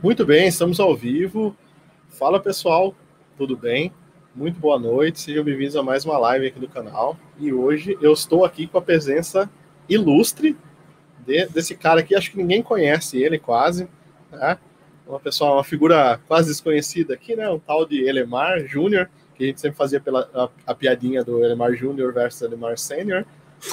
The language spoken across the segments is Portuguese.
Muito bem, estamos ao vivo. Fala pessoal, tudo bem? Muito boa noite, sejam bem-vindos a mais uma live aqui do canal. E hoje eu estou aqui com a presença ilustre de, desse cara aqui, acho que ninguém conhece ele quase, né? Uma pessoa, uma figura quase desconhecida aqui, né? Um tal de Elemar Júnior, que a gente sempre fazia pela a, a piadinha do Elemar Júnior versus Elemar Sênior.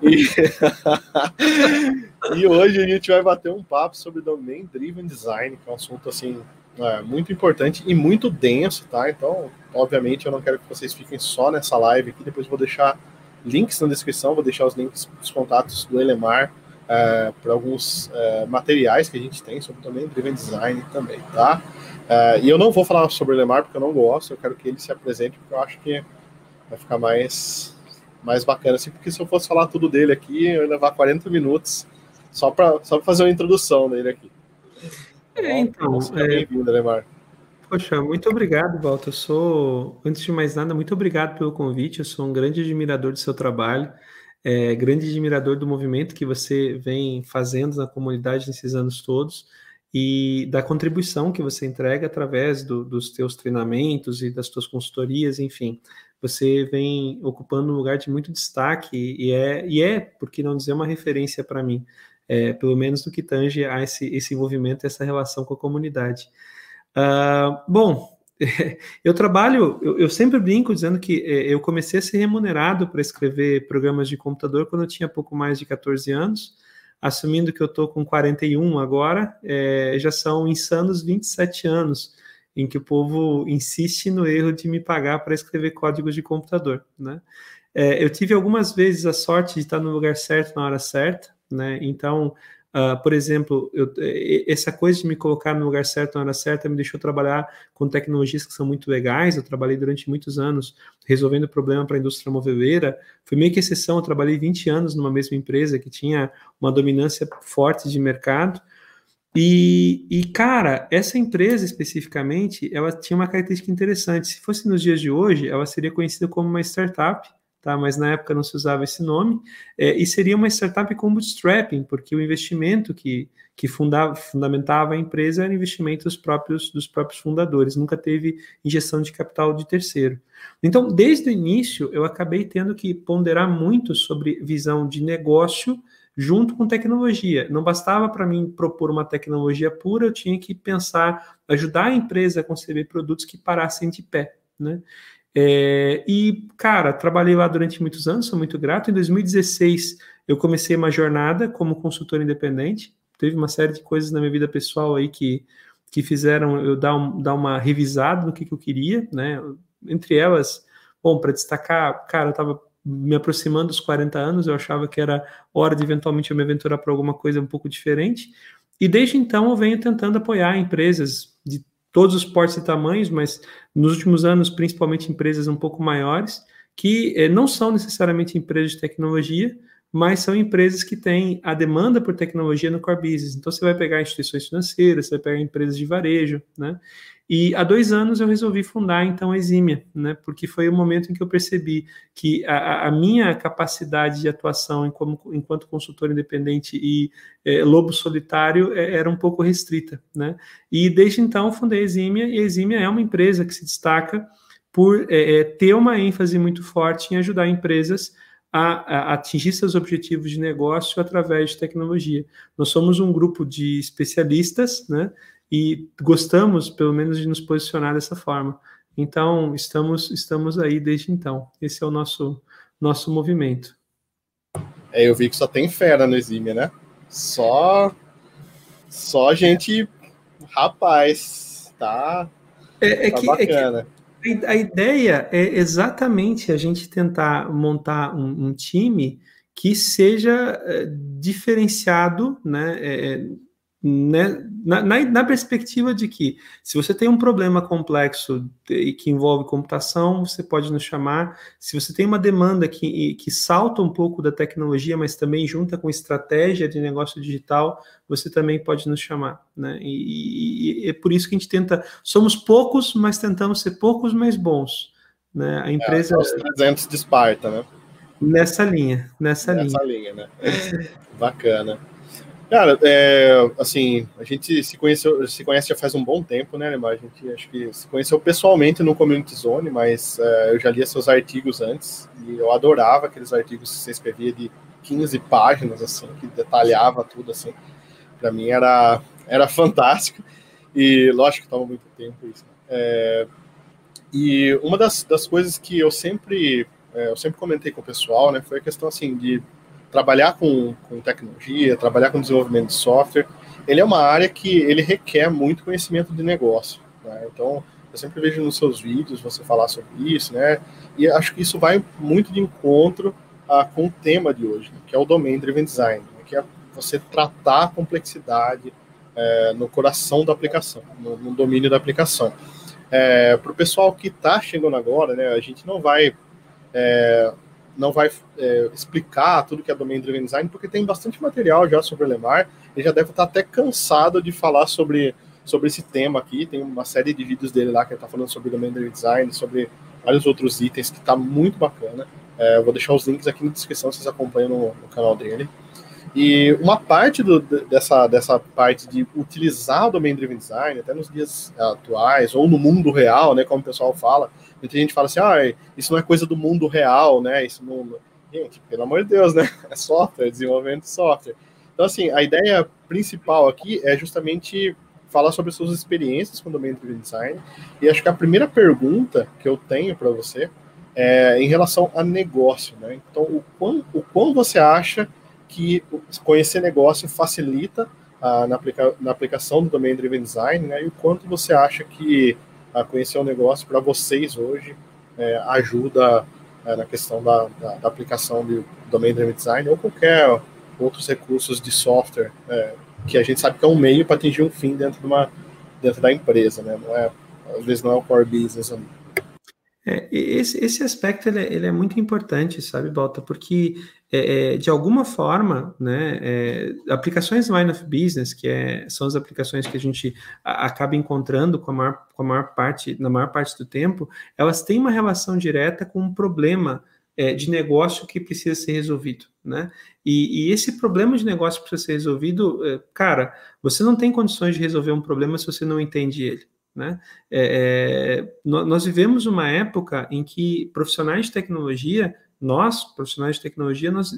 E, hoje a gente vai bater um papo sobre Domain Driven Design, que é um assunto assim é, muito importante e muito denso, tá? Então, obviamente, eu não quero que vocês fiquem só nessa live aqui. Depois vou deixar links na descrição, vou deixar os links dos contatos do Elemar é, para alguns é, materiais que a gente tem sobre Domain Driven Design também, tá? É, e eu não vou falar sobre o Elemar porque eu não gosto, eu quero que ele se apresente porque eu acho que vai ficar mais mais bacana, assim, porque se eu fosse falar tudo dele aqui, eu ia levar 40 minutos só para só pra fazer uma introdução dele aqui. É, então. É... Bem-vindo, Lemar. Poxa, muito obrigado, Walter. Eu sou, antes de mais nada, muito obrigado pelo convite. Eu sou um grande admirador do seu trabalho, é, grande admirador do movimento que você vem fazendo na comunidade nesses anos todos e da contribuição que você entrega através do, dos teus treinamentos e das tuas consultorias, enfim você vem ocupando um lugar de muito destaque e é, e é por que não dizer, uma referência para mim, é, pelo menos no que tange a esse, esse envolvimento, essa relação com a comunidade. Uh, bom, eu trabalho, eu, eu, sempre brinco dizendo que é, eu comecei a ser remunerado para escrever programas de computador quando eu tinha pouco mais de 14 anos, assumindo que eu estou com 41 agora, é, já são insanos 27 anos em que o povo insiste no erro de me pagar para escrever códigos de computador, né? É, eu tive algumas vezes a sorte de estar no lugar certo na hora certa, né? Então, uh, por exemplo, eu, essa coisa de me colocar no lugar certo na hora certa me deixou trabalhar com tecnologias que são muito legais. Eu trabalhei durante muitos anos resolvendo problema para a indústria moveleira. Foi meio que exceção, eu trabalhei 20 anos numa mesma empresa que tinha uma dominância forte de mercado. E, e, cara, essa empresa especificamente, ela tinha uma característica interessante. Se fosse nos dias de hoje, ela seria conhecida como uma startup, tá? Mas na época não se usava esse nome. É, e seria uma startup com bootstrapping, porque o investimento que, que fundava, fundamentava a empresa era investimento dos próprios, dos próprios fundadores. Nunca teve injeção de capital de terceiro. Então, desde o início, eu acabei tendo que ponderar muito sobre visão de negócio junto com tecnologia. Não bastava para mim propor uma tecnologia pura, eu tinha que pensar, ajudar a empresa a conceber produtos que parassem de pé, né? É, e, cara, trabalhei lá durante muitos anos, sou muito grato. Em 2016, eu comecei uma jornada como consultor independente. Teve uma série de coisas na minha vida pessoal aí que, que fizeram eu dar, um, dar uma revisada no que, que eu queria, né? Entre elas, bom, para destacar, cara, eu estava me aproximando dos 40 anos, eu achava que era hora de eventualmente eu me aventurar para alguma coisa um pouco diferente. E desde então eu venho tentando apoiar empresas de todos os portes e tamanhos, mas nos últimos anos, principalmente empresas um pouco maiores, que eh, não são necessariamente empresas de tecnologia, mas são empresas que têm a demanda por tecnologia no core business. Então, você vai pegar instituições financeiras, você vai pegar empresas de varejo, né? E há dois anos eu resolvi fundar, então, a Exímia, né? Porque foi o momento em que eu percebi que a, a minha capacidade de atuação como, enquanto consultor independente e é, lobo solitário é, era um pouco restrita, né? E desde então fundei a Exímia, e a Exímia é uma empresa que se destaca por é, é ter uma ênfase muito forte em ajudar empresas a, a, atingir seus objetivos de negócio através de tecnologia. Nós somos um grupo de especialistas, né? E gostamos, pelo menos, de nos posicionar dessa forma. Então, estamos, estamos aí desde então. Esse é o nosso, nosso movimento. É, eu vi que só tem fera no Exímia, né? Só, só gente, rapaz, tá, é, é tá que, bacana. É que a ideia é exatamente a gente tentar montar um, um time que seja é, diferenciado, né, é, né, na, na, na, perspectiva de que, se você tem um problema complexo e que envolve computação, você pode nos chamar. Se você tem uma demanda que, que salta um pouco da tecnologia, mas também junta com estratégia de negócio digital, você também pode nos chamar. Né? E, e, e é por isso que a gente tenta. Somos poucos, mas tentamos ser poucos, mas bons. Né? A empresa. É, os 300 de Esparta, né? Nessa linha, nessa, nessa linha. linha né? Bacana. Cara, é, assim, a gente se conheceu, se conhece já faz um bom tempo, né, Lemar? A gente acho que se conheceu pessoalmente no Community Zone, mas é, eu já lia seus artigos antes e eu adorava aqueles artigos que você escrevia de 15 páginas, assim, que detalhava tudo, assim. Para mim era, era fantástico e lógico que tava muito tempo isso. Né? É, e uma das, das coisas que eu sempre é, eu sempre comentei com o pessoal, né, foi a questão assim de trabalhar com, com tecnologia, trabalhar com desenvolvimento de software. Ele é uma área que ele requer muito conhecimento de negócio. Né? Então, eu sempre vejo nos seus vídeos você falar sobre isso, né? E acho que isso vai muito de encontro ah, com o tema de hoje, né? que é o Domain Driven Design, né? que é você tratar a complexidade é, no coração da aplicação, no, no domínio da aplicação. É, Para o pessoal que está chegando agora, né, a gente não vai é, não vai é, explicar tudo que é Domain Driven Design, porque tem bastante material já sobre o Lemar, ele já deve estar até cansado de falar sobre, sobre esse tema aqui, tem uma série de vídeos dele lá que ele está falando sobre Domain Driven Design, sobre vários outros itens, que está muito bacana. É, eu vou deixar os links aqui na descrição, vocês acompanham no, no canal dele. E uma parte do, dessa, dessa parte de utilizar o Domain Driven Design, até nos dias atuais, ou no mundo real, né, como o pessoal fala, muita gente fala assim, ah, isso não é coisa do mundo real, né, isso não... Gente, pelo amor de Deus, né, é software, desenvolvimento de software. Então, assim, a ideia principal aqui é justamente falar sobre suas experiências com o Domain Driven Design, e acho que a primeira pergunta que eu tenho para você é em relação a negócio, né, então, o quão, o quão você acha que conhecer negócio facilita ah, na, aplica na, aplicação do Domain Driven Design, né, e o quanto você acha que ah, conhecer o negócio para vocês hoje é, ajuda é, na questão da, da, da, aplicação do Domain Driven Design ou qualquer outros recursos de software é, que a gente sabe que é um meio para atingir um fim dentro, de uma, dentro da empresa, né, não é, às vezes não é o core business. É, esse, esse aspecto ele é, ele é, muito importante, sabe, Balta? Porque é, é, de alguma forma, né, é, aplicações line of business, que é, são as aplicações que a gente acaba encontrando com a, maior, com a maior parte, na maior parte do tempo, elas têm uma relação direta com um problema de negócio que precisa ser resolvido, né? E, e, esse problema de negócio precisa ser resolvido, cara, você não tem condições de resolver um problema se você não entende ele. Né? É, é, nós vivemos uma época em que profissionais de tecnologia nós, profissionais de tecnologia, nós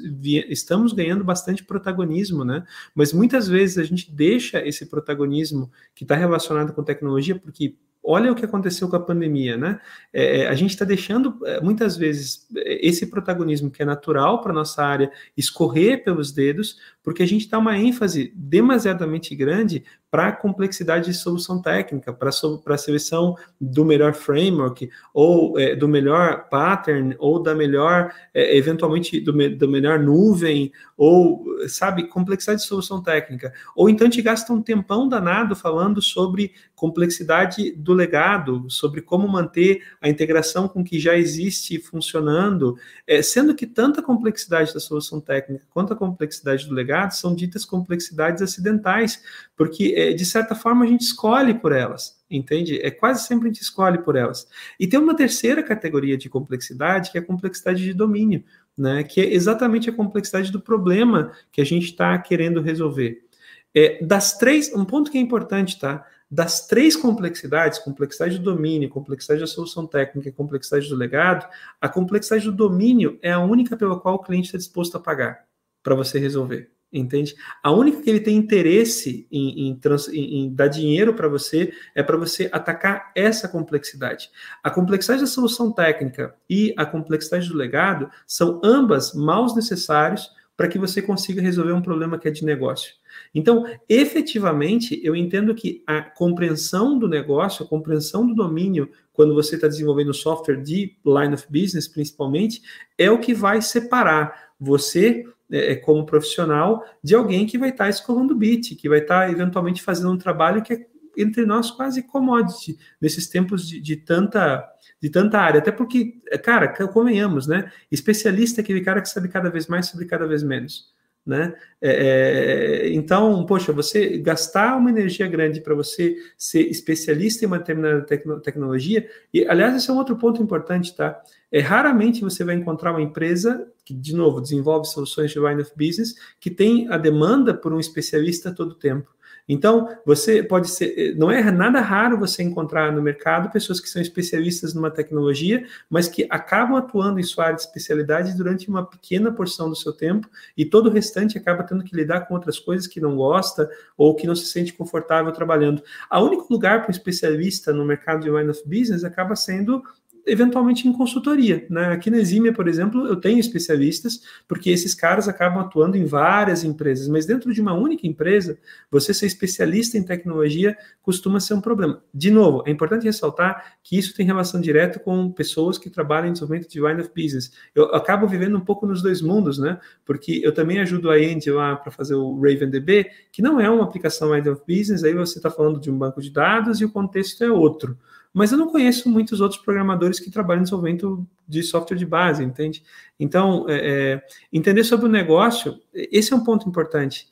estamos ganhando bastante protagonismo, né? Mas muitas vezes a gente deixa esse protagonismo que está relacionado com tecnologia, porque olha o que aconteceu com a pandemia, né? É, é a gente está deixando é, muitas vezes esse protagonismo que é natural para nossa área escorrer pelos dedos, porque a gente dá uma ênfase demasiadamente grande para a complexidade de solução técnica, para a seleção do melhor framework, ou é, do melhor pattern, ou da melhor, é, eventualmente, do, me, do, melhor nuvem, ou, sabe, complexidade de solução técnica. Ou então gente gasta um tempão danado falando sobre complexidade do legado, sobre como manter a integração com o que já existe funcionando, é, sendo que tanta complexidade da solução técnica quanto a complexidade do legado são ditas complexidades acidentais, porque é, de certa forma, a gente escolhe por elas, entende? É quase sempre a gente escolhe por elas. E tem uma terceira categoria de complexidade, que é a complexidade de domínio, né? Que é exatamente a complexidade do problema que a gente está querendo resolver. É, das três, um ponto que é importante, tá? Das três complexidades, complexidade do domínio, complexidade da solução técnica e complexidade do legado, a complexidade do domínio é a única pela qual o cliente está disposto a pagar para você resolver entende? A única que ele tem interesse em, em, trans, em, em dar dinheiro para você é para você atacar essa complexidade. A complexidade da solução técnica e a complexidade do legado são ambas maus necessários para que você consiga resolver um problema que é de negócio. Então, efetivamente, eu entendo que a compreensão do negócio, a compreensão do domínio, quando você está desenvolvendo software de line of business, principalmente, é o que vai separar você é, é, como profissional de alguém que vai estar escovando bit, que vai estar eventualmente fazendo um trabalho que é entre nós quase commodity nesses tempos de, de tanta de tanta área, até porque, cara, convenhamos, né? Especialista é aquele cara que sabe cada vez mais sobre cada vez menos. Né? É, é, então, poxa, você gastar uma energia grande para você ser especialista em uma determinada tecno tecnologia, e aliás, esse é um outro ponto importante, tá? É, raramente você vai encontrar uma empresa que, de novo, desenvolve soluções de line of business que tem a demanda por um especialista todo o tempo. Então, você pode ser, não é nada raro você encontrar no mercado pessoas que são especialistas numa tecnologia, mas que acabam atuando em sua área de especialidade durante uma pequena porção do seu tempo e todo o restante acaba tendo que lidar com outras coisas que não gosta ou que não se sente confortável trabalhando. O único lugar para um especialista no mercado de line of business acaba sendo eventualmente em consultoria. Né? Aqui na Exímia, por exemplo, eu tenho especialistas, porque esses caras acabam atuando em várias empresas, mas dentro de uma única empresa, você ser especialista em tecnologia costuma ser um problema. De novo, é importante ressaltar que isso tem relação direta com pessoas que trabalham em desenvolvimento de line of business. Eu acabo vivendo um pouco nos dois mundos, né? Porque eu também ajudo a Andy lá para fazer o RavenDB, que não é uma aplicação line of business, aí você está falando de um banco de dados e o contexto é outro mas eu não conheço muitos outros programadores que trabalham em desenvolvimento de software de base, entende? Então, é, é, entender sobre o negócio, esse é um ponto importante.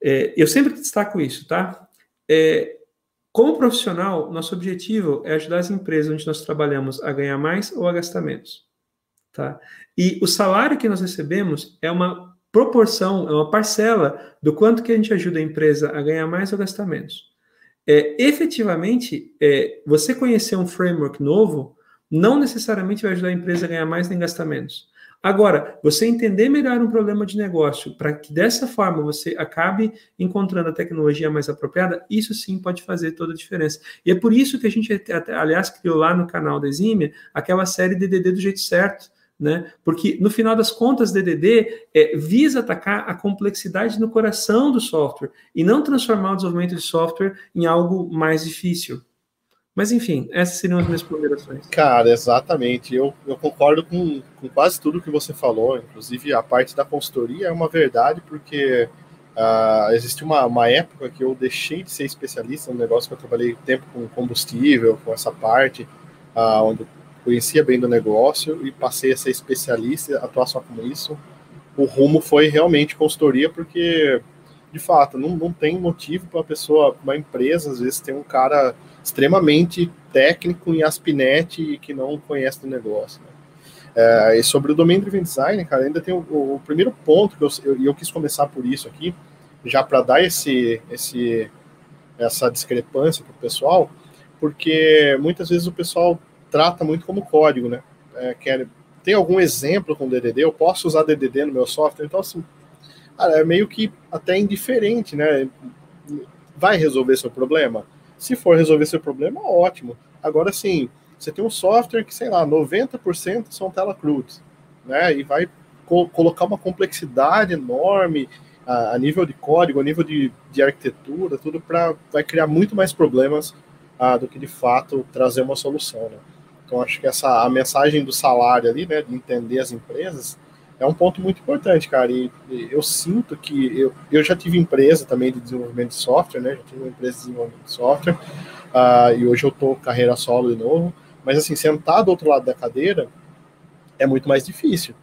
É, eu sempre destaco isso, tá? É, como profissional, nosso objetivo é ajudar as empresas onde nós trabalhamos a ganhar mais ou a gastar menos, tá? E o salário que nós recebemos é uma proporção, é uma parcela do quanto que a gente ajuda a empresa a ganhar mais ou gastar menos é, efetivamente, é, você conhecer um framework novo não necessariamente vai ajudar a empresa a ganhar mais nem gastar menos. Agora, você entender melhor um problema de negócio para que dessa forma você acabe encontrando a tecnologia mais apropriada, isso sim pode fazer toda a diferença. E é por isso que a gente, aliás, criou lá no canal da Exímia aquela série DDD do jeito certo, né? Porque no final das contas, DDD é, visa atacar a complexidade no coração do software e não transformar o desenvolvimento de software em algo mais difícil. Mas enfim, essas seriam as minhas ponderações. Cara, exatamente. Eu, eu concordo com, com quase tudo que você falou, inclusive a parte da consultoria é uma verdade, porque uh, existe uma, uma época que eu deixei de ser especialista no negócio, que eu trabalhei tempo com combustível, com essa parte, uh, onde conhecia bem do negócio e passei a ser especialista, atuar só com isso. O rumo foi realmente consultoria, porque, de fato, não, não tem motivo para a pessoa, uma empresa, às vezes, ter um cara extremamente técnico em Aspinet e que não conhece do negócio. Né? É, e sobre o Domain Driven Design, cara, ainda tem o, o primeiro ponto que eu, eu, eu quis começar por isso aqui, já para dar esse, esse, essa discrepância para o pessoal, porque muitas vezes o pessoal trata muito como código, né? É, quer, tem algum exemplo com DDD? Eu posso usar DDD no meu software? Então, assim, cara, é meio que até indiferente, né? Vai resolver seu problema? Se for resolver seu problema, ótimo. Agora, sim, você tem um software que, sei lá, 90% são tela cruz, né? E vai co colocar uma complexidade enorme a, a, nível de código, a nível de, de arquitetura, tudo para vai criar muito mais problemas ah, do que de fato trazer uma solução, né? Então, acho que essa a mensagem do salário ali, né, de entender as empresas, é um ponto muito importante, cara. E, e eu sinto que eu, eu já tive empresa também de desenvolvimento de software, né? Já tive uma empresa de desenvolvimento de software, uh, e hoje eu tô carreira solo de novo. Mas, assim, sentar do outro lado da cadeira é muito mais difícil,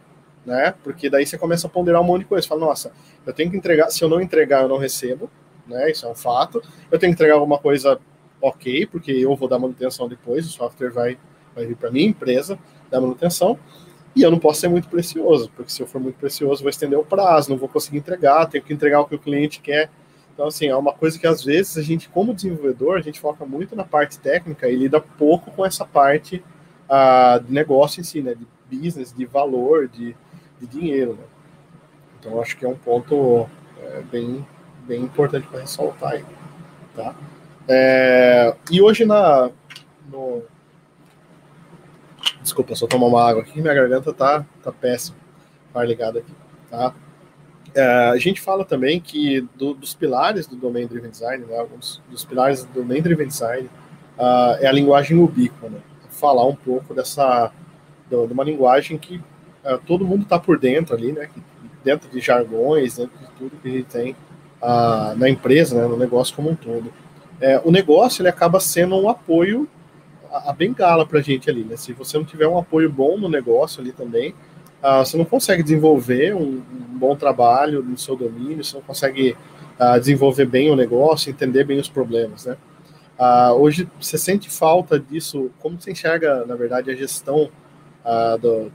né? Porque daí você começa a ponderar um monte de coisa. Você fala, nossa, eu tenho que entregar, se eu não entregar, eu não recebo, né? Isso é um fato. Eu tenho que entregar alguma coisa ok, porque eu vou dar manutenção depois, o software vai vai vir para minha empresa da manutenção, e eu não posso ser muito precioso, porque se eu for muito precioso, vou estender o prazo, não vou conseguir entregar, tenho que entregar o que o cliente quer. Então, assim, é uma coisa que às vezes a gente, como desenvolvedor, a gente foca muito na parte técnica e lida pouco com essa parte uh, de negócio em si, né? De business, de valor, de, de dinheiro, né? Então, acho que é um ponto é, bem, bem importante para ressaltar aí, tá? É, e hoje na, no, Desculpa, só tomar uma água aqui, minha garganta tá, tá péssima. Ar ligado aqui, tá? É, a gente fala também que do, dos pilares do Domain Driven Design, né, alguns dos pilares do Domain Driven Design, uh, é a linguagem ubíqua, né? Falar um pouco dessa, de uma linguagem que uh, todo mundo está por dentro ali, né? Que, dentro de jargões, dentro de tudo que gente tem uh, na empresa, né, no negócio como um todo. É, o negócio ele acaba sendo um apoio a, bengala para a gente ali, né? Se você não tiver um apoio bom no negócio ali também, uh, você não consegue desenvolver um, um, bom trabalho no seu domínio, você não consegue uh, desenvolver bem o negócio, entender bem os problemas, né? Uh, hoje você sente falta disso, como você enxerga, na verdade, a gestão do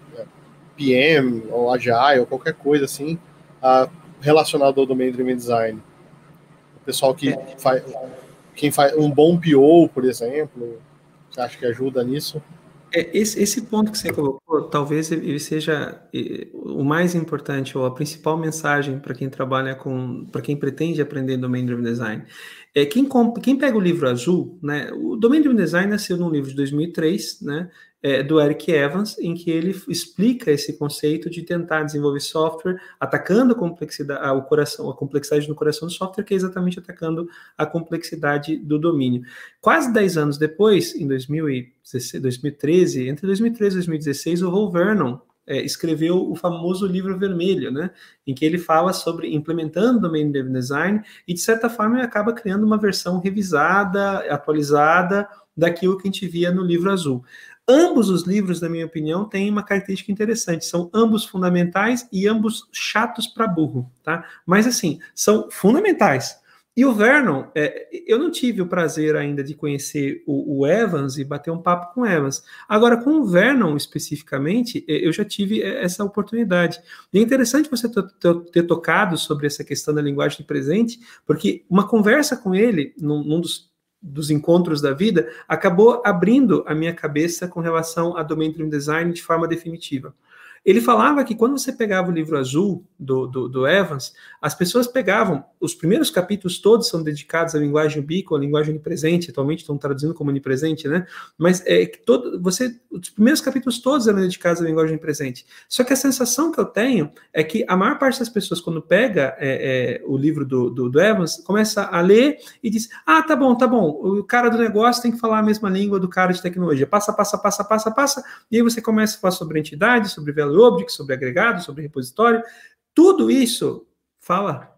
PM ou Agile ou qualquer coisa assim relacionado ao Domain Driven Design? O pessoal que é. faz, quem faz um bom PO, por exemplo, você acha que ajuda nisso? É, esse, esse, ponto que você colocou, talvez ele seja o mais importante ou a principal mensagem para quem trabalha com, para quem pretende aprender Domain Driven Design. É, quem, quem pega o livro azul, né, o Domain Driven Design nasceu num livro de 2003, né, é, do Eric Evans, em que ele explica esse conceito de tentar desenvolver software atacando a complexidade, o coração, a complexidade no coração do software, que é exatamente atacando a complexidade do domínio. Quase 10 anos depois, em 2016, 2013, entre 2013 e 2016, o Paul Vernon é, escreveu o famoso livro vermelho, né, em que ele fala sobre implementando domain driven design e de certa forma ele acaba criando uma versão revisada, atualizada daquilo que a gente via no livro azul. Ambos os livros, na minha opinião, têm uma característica interessante. São ambos fundamentais e ambos chatos para burro, tá? Mas assim, são fundamentais. E o Vernon, é, eu não tive o prazer ainda de conhecer o, o, Evans e bater um papo com o Evans. Agora, com o Vernon especificamente, é, eu já tive é, essa oportunidade. E é interessante você ter tocado sobre essa questão da linguagem presente, porque uma conversa com ele, num, num dos dos encontros da vida, acabou abrindo a minha cabeça com relação a Domain Driven Design de forma definitiva. Ele falava que quando você pegava o livro azul do, do, do, Evans, as pessoas pegavam, os primeiros capítulos todos são dedicados à linguagem ubíqua, à linguagem onipresente, atualmente estão traduzindo como onipresente, né? Mas é que todo, você, os primeiros capítulos todos eram dedicados à linguagem onipresente. Só que a sensação que eu tenho é que a maior parte das pessoas, quando pega é, é, o livro do, do, do, Evans, começa a ler e diz: Ah, tá bom, tá bom, o cara do negócio tem que falar a mesma língua do cara de tecnologia. Passa, passa, passa, passa, passa, e aí você começa a falar sobre entidade, sobre value sobre object, sobre agregado, sobre repositório. Tudo isso fala.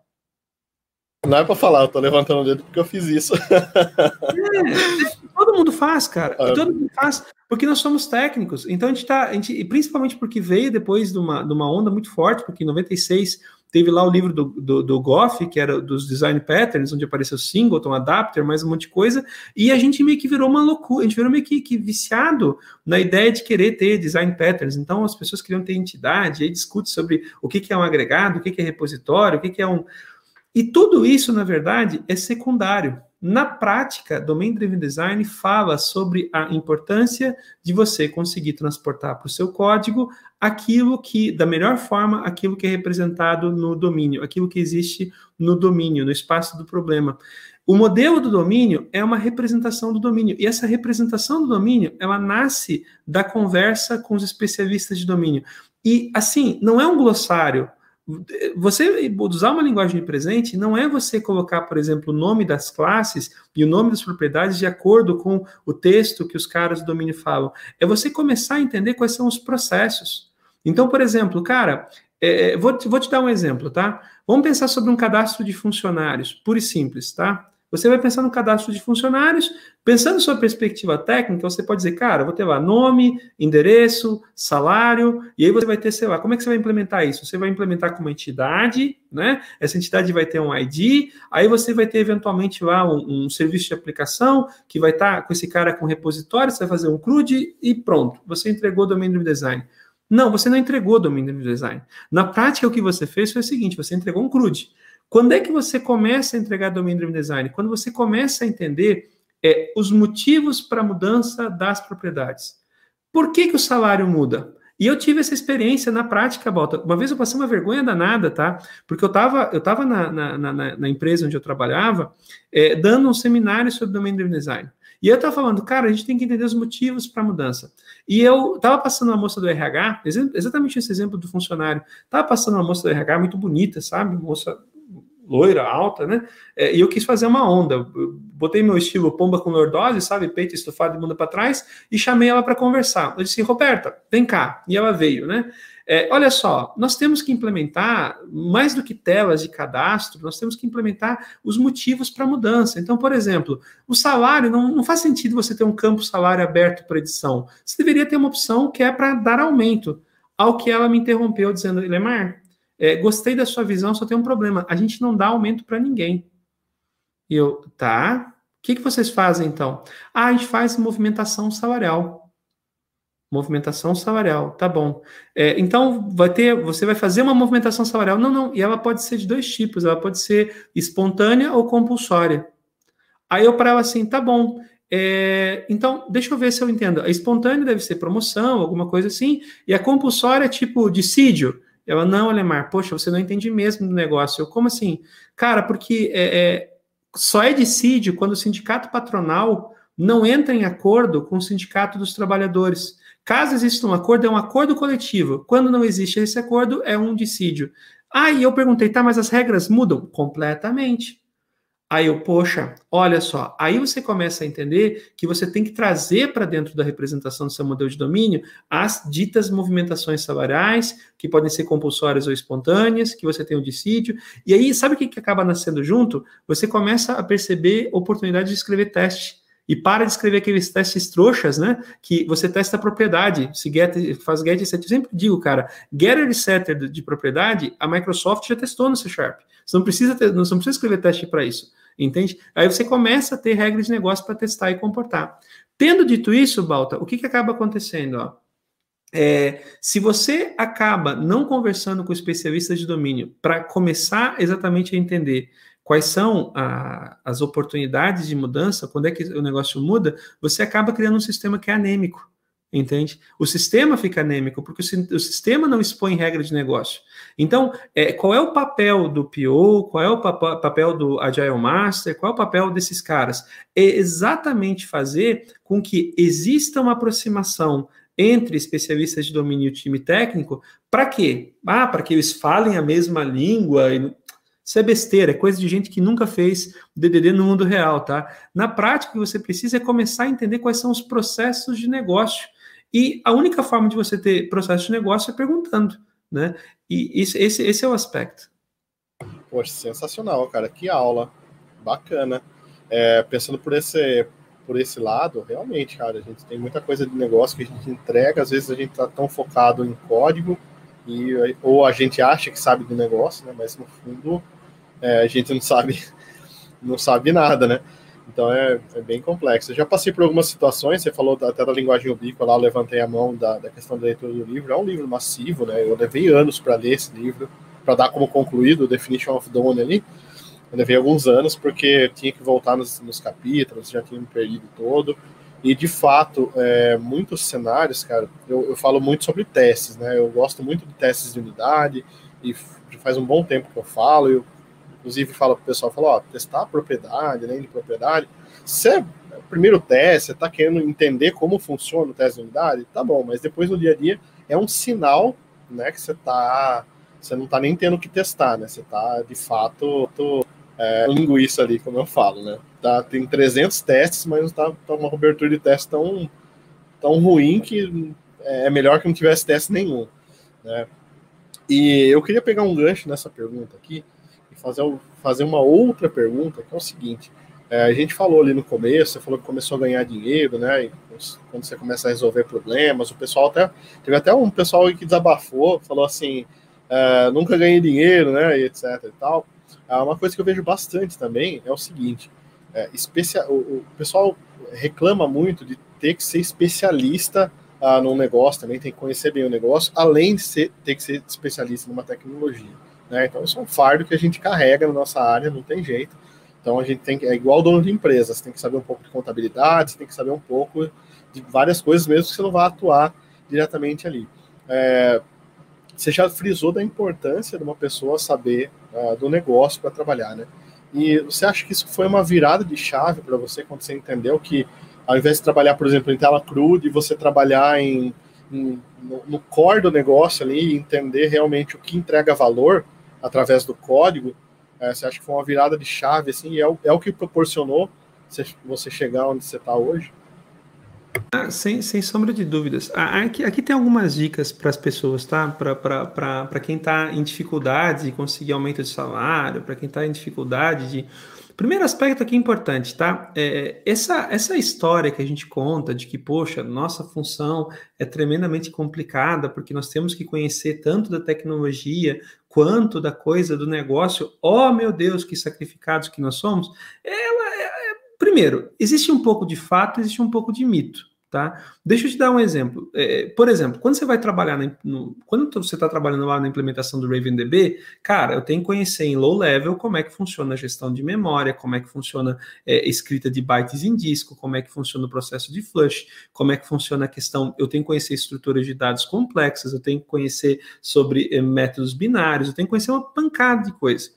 Não é para falar, eu tô levantando o dedo porque eu fiz isso. É, todo mundo faz, cara. É. Todo mundo faz, porque nós somos técnicos. Então a gente tá, a gente, principalmente porque veio depois de uma, de uma onda muito forte, porque em 96 Teve lá o livro do, do, do Goff, que era dos design patterns, onde apareceu singleton, adapter, mais um monte de coisa, e a gente meio que virou uma loucura, a gente virou meio que, que viciado na ideia de querer ter design patterns. Então as pessoas queriam ter entidade, aí discute sobre o que, que é um agregado, o que, que é repositório, o que, que é um. E tudo isso, na verdade, é secundário. Na prática, Domain Driven Design fala sobre a importância de você conseguir transportar para o seu código aquilo que, da melhor forma, aquilo que é representado no domínio, aquilo que existe no domínio, no espaço do problema. O modelo do domínio é uma representação do domínio, e essa representação do domínio, ela nasce da conversa com os especialistas de domínio. E, assim, não é um glossário, você usar uma linguagem de presente não é você colocar, por exemplo, o nome das classes e o nome das propriedades de acordo com o texto que os caras do domínio falam. É você começar a entender quais são os processos. Então, por exemplo, cara, é, vou, vou te dar um exemplo, tá? Vamos pensar sobre um cadastro de funcionários, puro e simples, tá? Você vai pensar no cadastro de funcionários, pensando sua perspectiva técnica, você pode dizer, cara, vou ter lá nome, endereço, salário, e aí você vai ter, sei lá, como é que você vai implementar isso? Você vai implementar com uma entidade, né? Essa entidade vai ter um ID, aí você vai ter eventualmente lá um, um serviço de aplicação que vai estar tá com esse cara com repositório, você vai fazer um CRUD e pronto, você entregou o domínio do design. Não, você não entregou o domínio do design. Na prática, o que você fez foi o seguinte: você entregou um CRUD. Quando é que você começa a entregar domínio driven design? Quando você começa a entender é, os motivos para a mudança das propriedades. Por que, que o salário muda? E eu tive essa experiência na prática, Balta. Uma vez eu passei uma vergonha danada, tá? Porque eu estava eu tava na, na, na, na, empresa onde eu trabalhava, é, dando um seminário sobre domínio driven design. E eu estava falando, cara, a gente tem que entender os motivos para a mudança. E eu estava passando uma moça do RH, exatamente esse exemplo do funcionário. Estava passando uma moça do RH muito bonita, sabe? Moça loira, alta, né? É, e eu quis fazer uma onda. Eu botei meu estilo pomba com lordose, sabe? Peito estufado e bunda para trás, e chamei ela para conversar. Eu disse, Roberta, vem cá. E ela veio, né? É, olha só, nós temos que implementar, mais do que telas de cadastro, nós temos que implementar os motivos para a mudança. Então, por exemplo, o salário, não, não faz sentido você ter um campo salário aberto para edição. Você deveria ter uma opção que é para dar aumento. Ao que ela me interrompeu dizendo, Lemar, é, gostei da sua visão, só tem um problema. A gente não dá aumento para ninguém. E eu, tá. O que, que vocês fazem então? Ah, a gente faz movimentação salarial. Movimentação salarial, tá bom. É, então vai ter, você vai fazer uma movimentação salarial. Não, não. E ela pode ser de dois tipos. Ela pode ser espontânea ou compulsória. Aí eu parava assim, tá bom. É, então, deixa eu ver se eu entendo. A espontânea deve ser promoção, alguma coisa assim, e a compulsória é tipo dissídio. Ela, não, Alemar, poxa, você não entende mesmo do negócio. Eu, como assim? Cara, porque é, é, só é dissídio quando o sindicato patronal não entra em acordo com o sindicato dos trabalhadores. Caso exista um acordo, é um acordo coletivo. Quando não existe esse acordo, é um dissídio. Aí eu perguntei, tá, mas as regras mudam? Completamente. Aí eu, poxa, olha só, aí você começa a entender que você tem que trazer para dentro da representação do seu modelo de domínio as ditas movimentações salariais, que podem ser compulsórias ou espontâneas, que você tem o dissídio, e aí sabe o que, que acaba nascendo junto? Você começa a perceber oportunidade de escrever teste. E para de escrever aqueles testes trouxas, né? Que você testa a propriedade. Se get, faz get e set. Eu sempre digo, cara, getter e setter de propriedade, a Microsoft já testou no C Sharp. Você não precisa, ter, não, você não precisa escrever teste para isso. Entende? Aí você começa a ter regras de negócio para testar e comportar. Tendo dito isso, Balta, o que, que acaba acontecendo? Ó? É, se você acaba não conversando com especialistas de domínio para começar exatamente a entender quais são a, as oportunidades de mudança, quando é que o negócio muda, você acaba criando um sistema que é anêmico entende? O sistema fica anêmico, porque o, sistema não expõe regra de negócio. Então, é, qual é o papel do PO, qual é o papel do Agile Master, qual é o papel desses caras? É exatamente fazer com que exista uma aproximação entre especialistas de domínio e time técnico, para quê? Ah, para que eles falem a mesma língua. Isso é besteira, é coisa de gente que nunca fez DDD no mundo real, tá? Na prática, o que você precisa é começar a entender quais são os processos de negócio e a única forma de você ter processo de negócio é perguntando, né? E esse, esse, esse é o aspecto. Poxa, sensacional, cara. Que aula. Bacana. É, pensando por esse, por esse lado, realmente, cara, a gente tem muita coisa de negócio que a gente entrega, às vezes a gente tá tão focado em código, e, ou a gente acha que sabe do negócio, né? Mas no fundo é, a gente não sabe, não sabe nada, né? Então é, é, bem complexo. Eu já passei por algumas situações, você falou até da linguagem ubíqua lá, eu levantei a mão da, da questão da leitura do livro. É um livro massivo, né? Eu levei anos para ler esse livro, para dar como concluído o Definition of Done ali. Eu levei alguns anos porque tinha que voltar nos, nos capítulos, já tinha me perdido todo. E de fato, é, muitos cenários, cara, eu, eu falo muito sobre testes, né? Eu gosto muito de testes de unidade e faz um bom tempo que eu falo. Eu inclusive fala para o pessoal, fala, ó, testar a propriedade, além de propriedade, o primeiro teste, você está querendo entender como funciona o teste de unidade, tá bom, mas depois no dia a dia é um sinal, né, que você tá, você não está nem tendo que testar, né, você está de fato tô, é, linguiça ali, como eu falo, né, tá, tem 300 testes, mas não está tá uma cobertura de teste tão, tão ruim que é melhor que não tivesse teste nenhum, né, e eu queria pegar um gancho nessa pergunta aqui, fazer, fazer uma outra pergunta, que é o seguinte. É, a gente falou ali no começo, você falou que começou a ganhar dinheiro, né? quando você começa a resolver problemas, o pessoal até. Teve até um pessoal que desabafou, falou assim: é, nunca ganhei dinheiro, né? E etc e tal. É, uma coisa que eu vejo bastante também é o seguinte: é, especia, o, o, pessoal reclama muito de ter que ser especialista ah, num negócio, também tem que conhecer bem o negócio, além de ser, ter que ser especialista numa tecnologia. Né? Então, isso é um fardo que a gente carrega na nossa área, não tem jeito. Então, a gente tem que, é igual dono de empresa, você tem que saber um pouco de contabilidade, você tem que saber um pouco de várias coisas, mesmo que você não vá atuar diretamente ali. É, você já frisou da importância de uma pessoa saber uh, do negócio para trabalhar, né? E você acha que isso foi uma virada de chave para você quando você entendeu que, ao invés de trabalhar, por exemplo, em tela cruda, e você trabalhar em, em no, no, core do negócio ali, entender realmente o que entrega valor, através do código, é, você acha que foi uma virada de chave, assim, e é o, é o que proporcionou você chegar onde você está hoje? Ah, sem, sem sombra de dúvidas. Aqui, aqui tem algumas dicas para as pessoas, tá? Para quem está em dificuldade de conseguir aumento de salário, para quem está em dificuldade de Primeiro aspecto aqui importante, tá? É, essa, essa história que a gente conta de que, poxa, nossa função é tremendamente complicada, porque nós temos que conhecer tanto da tecnologia quanto da coisa do negócio. Oh, meu Deus, que sacrificados que nós somos. Ela, é, é primeiro, existe um pouco de fato, existe um pouco de mito. Tá? Deixa eu te dar um exemplo. É, por exemplo, quando você vai trabalhar, na, no, quando você está trabalhando lá na implementação do RavenDB, cara, eu tenho que conhecer em low level como é que funciona a gestão de memória, como é que funciona é, escrita de bytes em disco, como é que funciona o processo de flush, como é que funciona a questão. Eu tenho que conhecer estruturas de dados complexas, eu tenho que conhecer sobre é, métodos binários, eu tenho que conhecer uma pancada de coisas.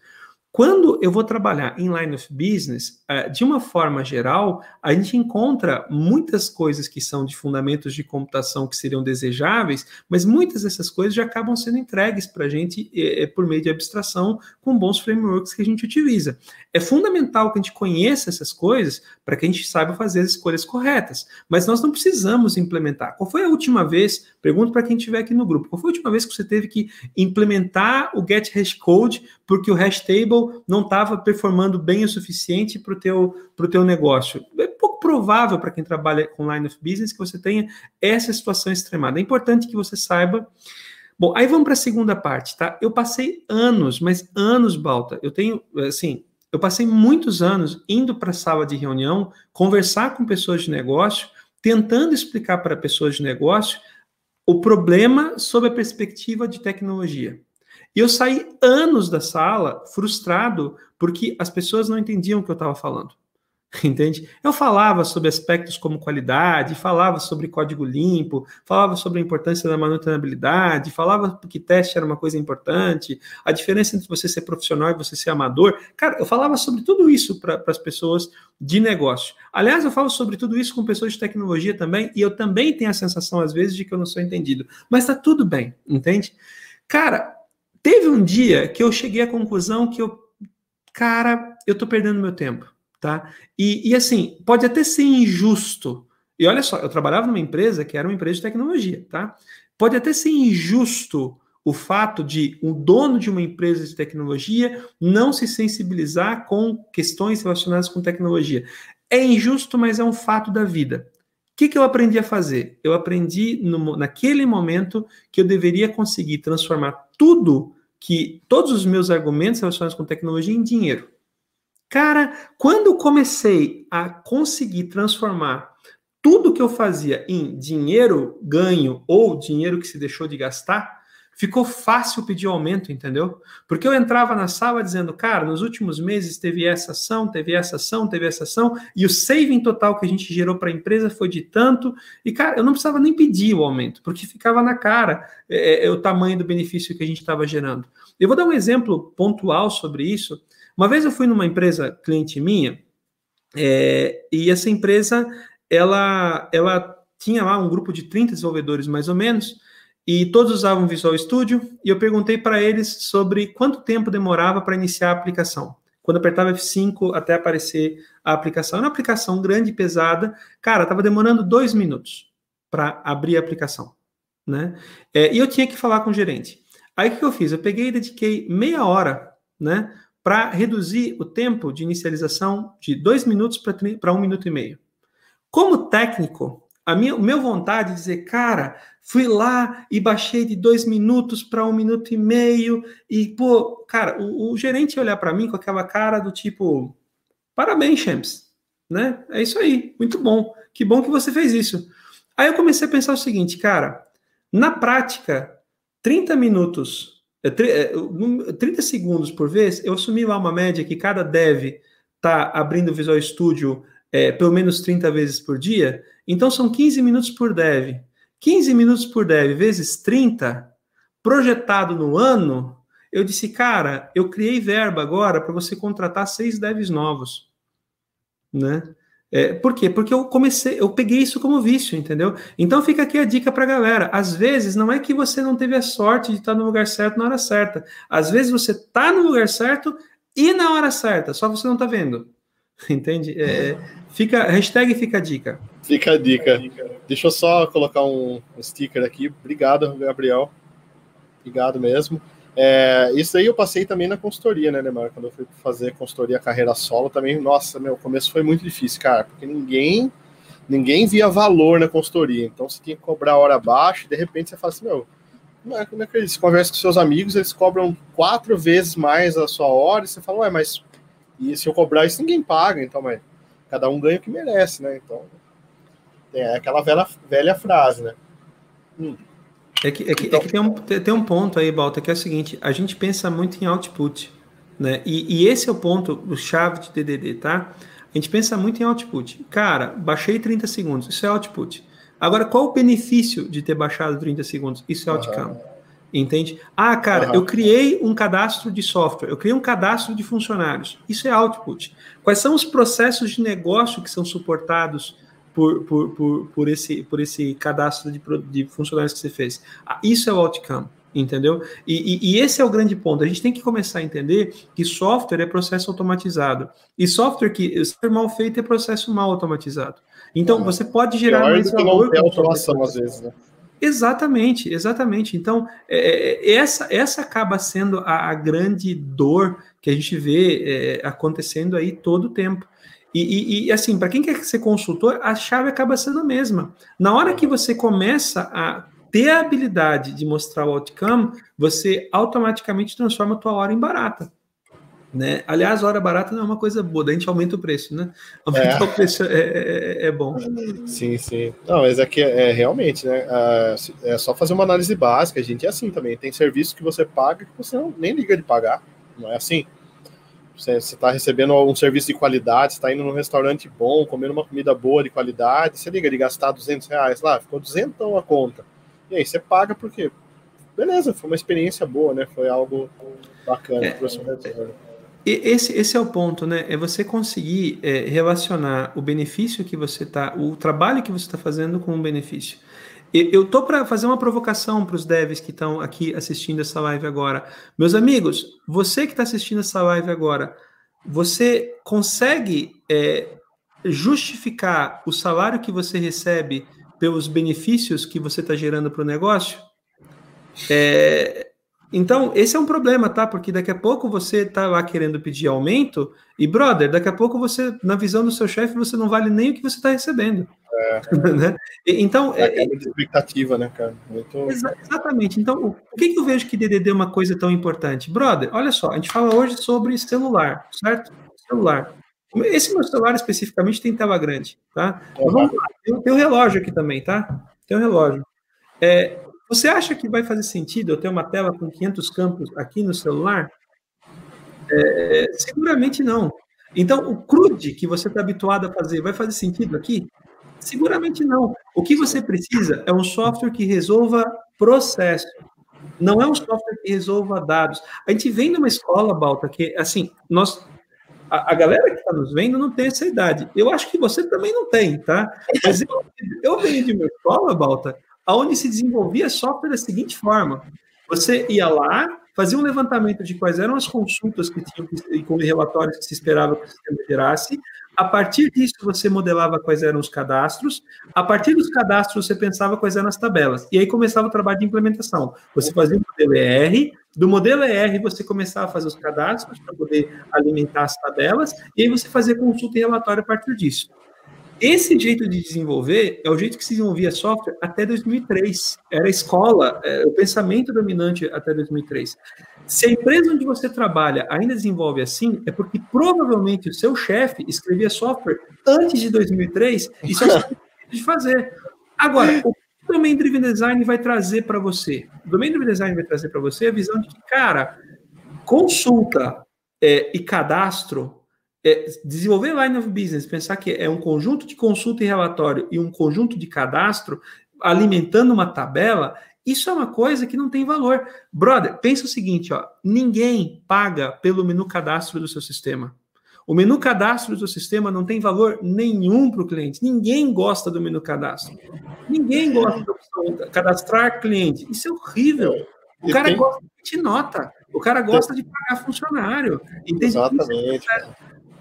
Quando eu vou trabalhar em line of business, eh, de uma forma geral, a gente encontra muitas coisas que são de fundamentos de computação que seriam desejáveis, mas muitas dessas coisas já acabam sendo entregues para a gente é, por meio de abstração com bons frameworks que a gente utiliza. É fundamental que a gente conheça essas coisas para que a gente saiba fazer as escolhas corretas, mas nós não precisamos implementar. Qual foi a última vez, pergunto para quem estiver aqui no grupo, qual foi a última vez que você teve que implementar o get hash code porque o hash table não estava performando bem o suficiente para o teu, teu negócio. É pouco provável para quem trabalha com line of business que você tenha essa situação extremada. É importante que você saiba. Bom, aí vamos para a segunda parte, tá? Eu passei anos, mas anos, Balta. Eu tenho, assim, eu passei muitos anos indo para a sala de reunião, conversar com pessoas de negócio, tentando explicar para pessoas de negócio o problema sob a perspectiva de tecnologia. E eu saí anos da sala frustrado porque as pessoas não entendiam o que eu estava falando. Entende? Eu falava sobre aspectos como qualidade, falava sobre código limpo, falava sobre a importância da manutenabilidade, falava que teste era uma coisa importante, a diferença entre você ser profissional e você ser amador. Cara, eu falava sobre tudo isso para as pessoas de negócio. Aliás, eu falo sobre tudo isso com pessoas de tecnologia também, e eu também tenho a sensação, às vezes, de que eu não sou entendido. Mas está tudo bem, entende? Cara, Teve um dia que eu cheguei à conclusão que eu, cara, eu tô perdendo meu tempo, tá? E, e assim, pode até ser injusto. E olha só, eu trabalhava numa empresa que era uma empresa de tecnologia, tá? Pode até ser injusto o fato de um dono de uma empresa de tecnologia não se sensibilizar com questões relacionadas com tecnologia. É injusto, mas é um fato da vida. O que, que eu aprendi a fazer? Eu aprendi no, naquele momento que eu deveria conseguir transformar tudo que todos os meus argumentos relacionados com tecnologia em dinheiro. Cara, quando eu comecei a conseguir transformar tudo que eu fazia em dinheiro ganho ou dinheiro que se deixou de gastar, ficou fácil pedir aumento, entendeu? Porque eu entrava na sala dizendo, cara, nos últimos meses teve essa ação, teve essa ação, teve essa ação, e o saving total que a gente gerou para a empresa foi de tanto, e cara, eu não precisava nem pedir o aumento, porque ficava na cara é, é, o tamanho do benefício que a gente estava gerando. Eu vou dar um exemplo pontual sobre isso. Uma vez eu fui numa empresa cliente minha, é, e essa empresa, ela, ela tinha lá um grupo de 30 desenvolvedores mais ou menos, e todos usavam Visual Studio, e eu perguntei para eles sobre quanto tempo demorava para iniciar a aplicação. Quando apertava F5 até aparecer a aplicação. Era uma aplicação grande e pesada. Cara, estava demorando dois minutos para abrir a aplicação. Né? É, e eu tinha que falar com o gerente. Aí o que eu fiz? Eu peguei e dediquei meia hora né, para reduzir o tempo de inicialização de dois minutos para um minuto e meio. Como técnico, a minha, meu vontade de dizer, cara, fui lá e baixei de dois minutos para um minuto e meio, e, pô, cara, o, o gerente olhar para mim com aquela cara do tipo, parabéns, Champs, né? É isso aí, muito bom, que bom que você fez isso. Aí eu comecei a pensar o seguinte, cara, na prática, 30 minutos, 30 é, segundos por vez, eu assumi lá uma média que cada dev tá abrindo o Visual Studio é, pelo menos 30 vezes por dia, então são 15 minutos por dev. 15 minutos por dev vezes 30, projetado no ano, eu disse, cara, eu criei verba agora para você contratar seis devs novos. Né? É, por quê? Porque eu comecei, eu peguei isso como vício, entendeu? Então fica aqui a dica para galera. Às vezes não é que você não teve a sorte de estar no lugar certo na hora certa. Às vezes você está no lugar certo e na hora certa, só você não está vendo. Entende? É, fica, hashtag fica a dica. Fica a dica. Deixa eu só colocar um, um sticker aqui. Obrigado, Gabriel. Obrigado mesmo. É, isso aí eu passei também na consultoria, né, Neymar? Quando eu fui fazer consultoria carreira solo, também, nossa, meu, começo foi muito difícil, cara, porque ninguém ninguém via valor na consultoria. Então você tinha que cobrar hora abaixo, e de repente você fala assim, meu, como é, é que eles conversam com seus amigos, eles cobram quatro vezes mais a sua hora, e você fala, ué, mas e se eu cobrar isso, ninguém paga, então, mas cada um ganha o que merece, né? Então, é aquela velha, velha frase, né? Hum. É que, é que, então, é que tem, um, tem um ponto aí, Balta, que é o seguinte: a gente pensa muito em output, né? E, e esse é o ponto, o chave de DDD, tá? A gente pensa muito em output. Cara, baixei 30 segundos, isso é output. Agora, qual o benefício de ter baixado 30 segundos? Isso é outcome. Uhum. Entende? Ah, cara, uhum. eu criei um cadastro de software, eu criei um cadastro de funcionários. Isso é output. Quais são os processos de negócio que são suportados por, por, por, por, esse, por esse cadastro de, de funcionários que você fez. Ah, isso é o outcome, entendeu? E, e, e, esse é o grande ponto. A gente tem que começar a entender que software é processo automatizado. E software que software mal feito é processo mal automatizado. Então, você pode gerar mais valor. Não automação, às vezes, né? Exatamente, exatamente. Então, é, é, essa, essa acaba sendo a, a, grande dor que a gente vê é, acontecendo aí todo o tempo. E, e, e assim, para quem quer ser consultor, a chave acaba sendo a mesma. Na hora que você começa a ter a habilidade de mostrar o outcome, você automaticamente transforma a tua hora em barata. Né? Aliás, hora barata não é uma coisa boa, daí a gente aumenta o preço, né? Aumentar é. o preço é, é, é, bom. Sim, sim. Não, mas aqui é, é realmente, né? É só fazer uma análise básica, a gente é assim também. Tem serviço que você paga que você não, nem liga de pagar, não é assim? Você está recebendo um serviço de qualidade, está indo num restaurante bom, comendo uma comida boa de qualidade, você liga de gastar 200 reais lá, ficou 200 a conta. E aí você paga porque, beleza, foi uma experiência boa, né? Foi algo bacana é, para o esse, esse é o ponto, né? É você conseguir é, relacionar o benefício que você está, o trabalho que você está fazendo com o benefício. Eu tô para fazer uma provocação para os devs que estão aqui assistindo essa live agora. Meus amigos, você que está assistindo essa live agora, você consegue é, justificar o salário que você recebe pelos benefícios que você está gerando para o negócio? É, então, esse é um problema, tá? Porque daqui a pouco você tá lá querendo pedir aumento e, brother, daqui a pouco você, na visão do seu chefe, você não vale nem o que você está recebendo. É. né? Então, é, é, é expectativa, né, cara? Muito... Exa exatamente. Então, o que, que eu vejo que DDD é uma coisa tão importante? Brother, olha só, a gente fala hoje sobre celular, certo? Celular. Esse meu celular especificamente tem tela grande, tá? Uhum. Vamos lá, tem, tem um relógio aqui também, tá? Tem um relógio. É, você acha que vai fazer sentido eu ter uma tela com 500 campos aqui no celular? É, seguramente não. Então, o CRUD que você está habituado a fazer vai fazer sentido aqui? Seguramente não. O que você precisa é um software que resolva processo. Não é um software que resolva dados. A gente vem numa escola, Balta, que, assim, nós a, galera que está nos vendo não tem essa idade. Eu acho que você também não tem, tá? Mas eu, eu venho de uma escola, Balta, onde se desenvolvia software da seguinte forma: você ia lá, fazia um levantamento de quais eram as consultas que tinham e com relatórios que se esperava que o sistema gerasse. A partir disso, você modelava quais eram os cadastros. A partir dos cadastros, você pensava quais eram as tabelas. E aí começava o trabalho de implementação. Você fazia o modelo ER, do modelo ER você começava a fazer os cadastros para poder alimentar as tabelas, e aí você fazia consulta e relatório a partir disso. Esse jeito de desenvolver é o jeito que se desenvolvia software até 2003. Era a escola, é, o pensamento dominante até 2003. Se a empresa onde você trabalha ainda desenvolve assim, é porque provavelmente o seu chefe escrevia software antes de 2003 e só de fazer. Agora, o que o Domain Driven Design vai trazer para você? O Domain Driven Design vai trazer para você a visão de que, cara, consulta é, e cadastro é, desenvolver line of business, pensar que é um conjunto de consulta e relatório e um conjunto de cadastro alimentando uma tabela, isso é uma coisa que não tem valor. Brother, pensa o seguinte, ó, ninguém paga pelo menu cadastro do seu sistema. O menu cadastro do seu sistema não tem valor nenhum para o cliente. Ninguém gosta do menu cadastro. Ninguém gosta de cadastrar cliente. Isso é horrível. O cara tem... gosta de nota. O cara gosta de pagar funcionário. Entende? Exatamente.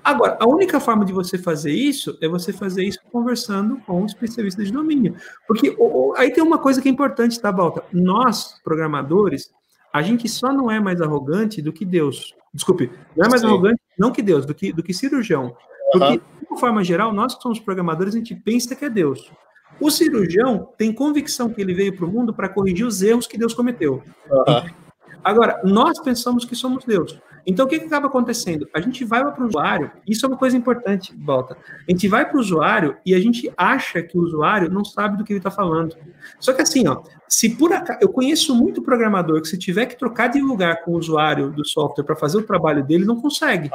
Agora, a única forma de você fazer isso é você fazer isso conversando com um especialista de domínio. Porque aí tem uma coisa que é importante, tá, Balta? Nós, programadores, a gente só não é mais arrogante do que Deus. Desculpe, não é mais Sim. arrogante, não que Deus, do que, do que cirurgião. Porque, uhum. de uma forma geral, nós que somos programadores, a gente pensa que é Deus. O cirurgião tem convicção que ele veio para o mundo para corrigir os erros que Deus cometeu. Uhum. Agora, nós pensamos que somos Deus. Então, o que, que acaba acontecendo? A gente vai para o usuário, isso é uma coisa importante, volta. A gente vai para o usuário e a gente acha que o usuário não sabe do que ele está falando. Só que assim, ó, se por acaso. Eu conheço muito programador que, se tiver que trocar de lugar com o usuário do software para fazer o trabalho dele, não consegue.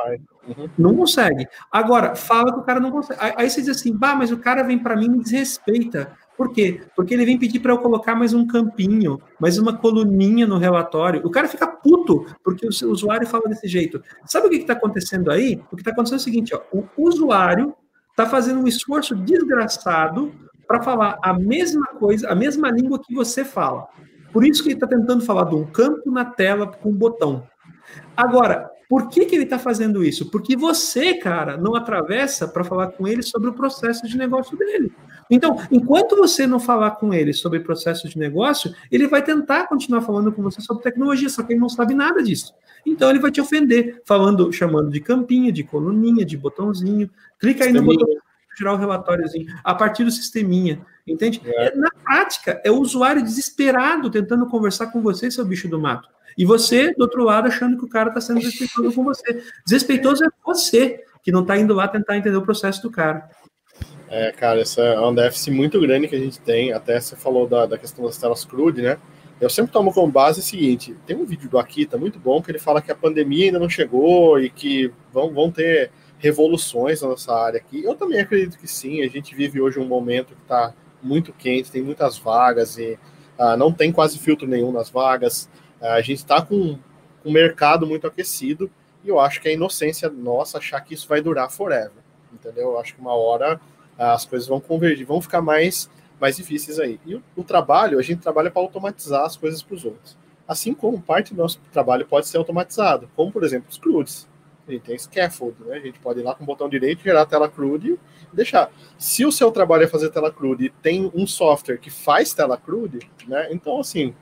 Uhum. Não consegue. Agora, fala que o cara não consegue. Aí você diz assim, bah, mas o cara vem para mim e me desrespeita. Por quê? Porque ele vem pedir para eu colocar mais um campinho, mais uma coluninha no relatório. O cara fica puto porque o usuário fala desse jeito. Sabe o que está acontecendo aí? O que está acontecendo é o seguinte: ó, o usuário está fazendo um esforço desgraçado para falar a mesma coisa, a mesma língua que você fala. Por isso que ele está tentando falar de um campo na tela com um botão. Agora, por que, que ele está fazendo isso? Porque você, cara, não atravessa para falar com ele sobre o processo de negócio dele. Então, enquanto você não falar com ele sobre processo de negócio, ele vai tentar continuar falando com você sobre tecnologia, só que ele não sabe nada disso. Então, ele vai te ofender, falando, chamando de campinha, de coluninha, de botãozinho. Clica aí no botão tirar o relatóriozinho a partir do sisteminha, entende? É. Na prática, é o usuário desesperado tentando conversar com você, seu bicho do mato. E você, do outro lado, achando que o cara está sendo desrespeitoso com você. Desrespeitoso é você, que não está indo lá tentar entender o processo do cara. É, cara, esse é um déficit muito grande que a gente tem. Até você falou da, da questão das telas crude, né? Eu sempre tomo como base o seguinte: tem um vídeo do Akita muito bom que ele fala que a pandemia ainda não chegou e que vão, vão ter revoluções na nossa área aqui. Eu também acredito que sim. A gente vive hoje um momento que está muito quente, tem muitas vagas e uh, não tem quase filtro nenhum nas vagas. A gente está com um mercado muito aquecido e eu acho que é inocência nossa achar que isso vai durar forever, entendeu? Eu acho que uma hora as coisas vão convergir, vão ficar mais, mais difíceis aí. E o, o trabalho, a gente trabalha para automatizar as coisas para os outros. Assim como parte do nosso trabalho pode ser automatizado, como por exemplo os CRUDs. A gente tem scaffold, né? A gente pode ir lá com o botão direito, gerar a tela CRUD e deixar. Se o seu trabalho é fazer tela CRUD e tem um software que faz tela CRUD, né? Então, assim,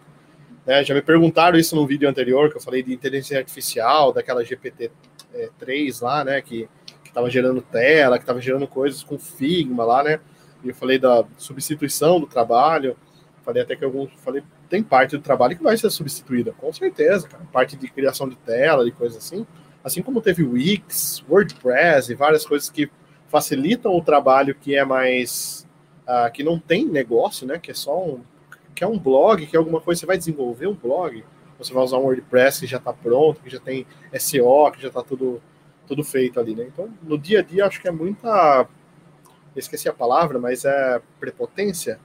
né? Já me perguntaram isso no vídeo anterior, que eu falei de inteligência artificial, daquela GPT-3 é, lá, né? Que estava gerando tela, que estava gerando coisas com Figma lá, né? E eu falei da substituição do trabalho. Falei até que alguns. Falei, tem parte do trabalho que vai ser substituída, com certeza, cara. Parte de criação de tela e coisas assim. Assim como teve Wix, WordPress e várias coisas que facilitam o trabalho que é mais. Uh, que não tem negócio, né? Que é só um, que é um blog, que é alguma coisa, você vai desenvolver um blog, você vai usar um WordPress que já está pronto, que já tem SEO, que já está tudo, tudo feito ali, né? Então, no dia a dia, acho que é muita. esqueci a palavra, mas é prepotência.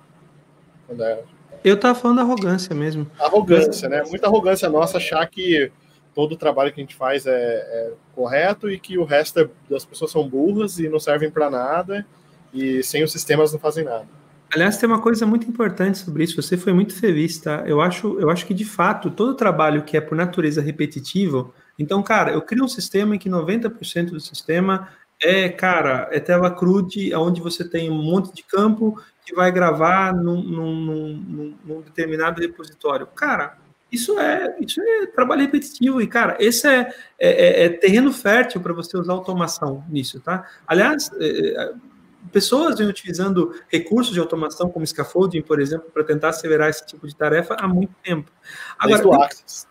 É... Eu estava falando arrogância mesmo. Arrogância, né? Muita arrogância nossa achar que todo o trabalho que a gente faz é, é correto e que o resto das pessoas são burras e não servem para nada e sem os sistemas não fazem nada. Aliás, tem uma coisa muito importante sobre isso. Você foi muito feliz, tá? Eu acho, eu acho que de fato todo trabalho que é por natureza repetitivo. Então, cara, eu crio um sistema em que 90% do sistema é, cara, é tela crude, onde você tem um monte de campo que vai gravar num, num, num, num determinado repositório. Cara, isso é, isso é trabalho repetitivo e, cara, esse é, é, é, é terreno fértil para você usar automação nisso, tá? Aliás, é, é pessoas vêm utilizando recursos de automação como scaffolding, por exemplo, para tentar acelerar esse tipo de tarefa há muito tempo. Agora, desde o Access.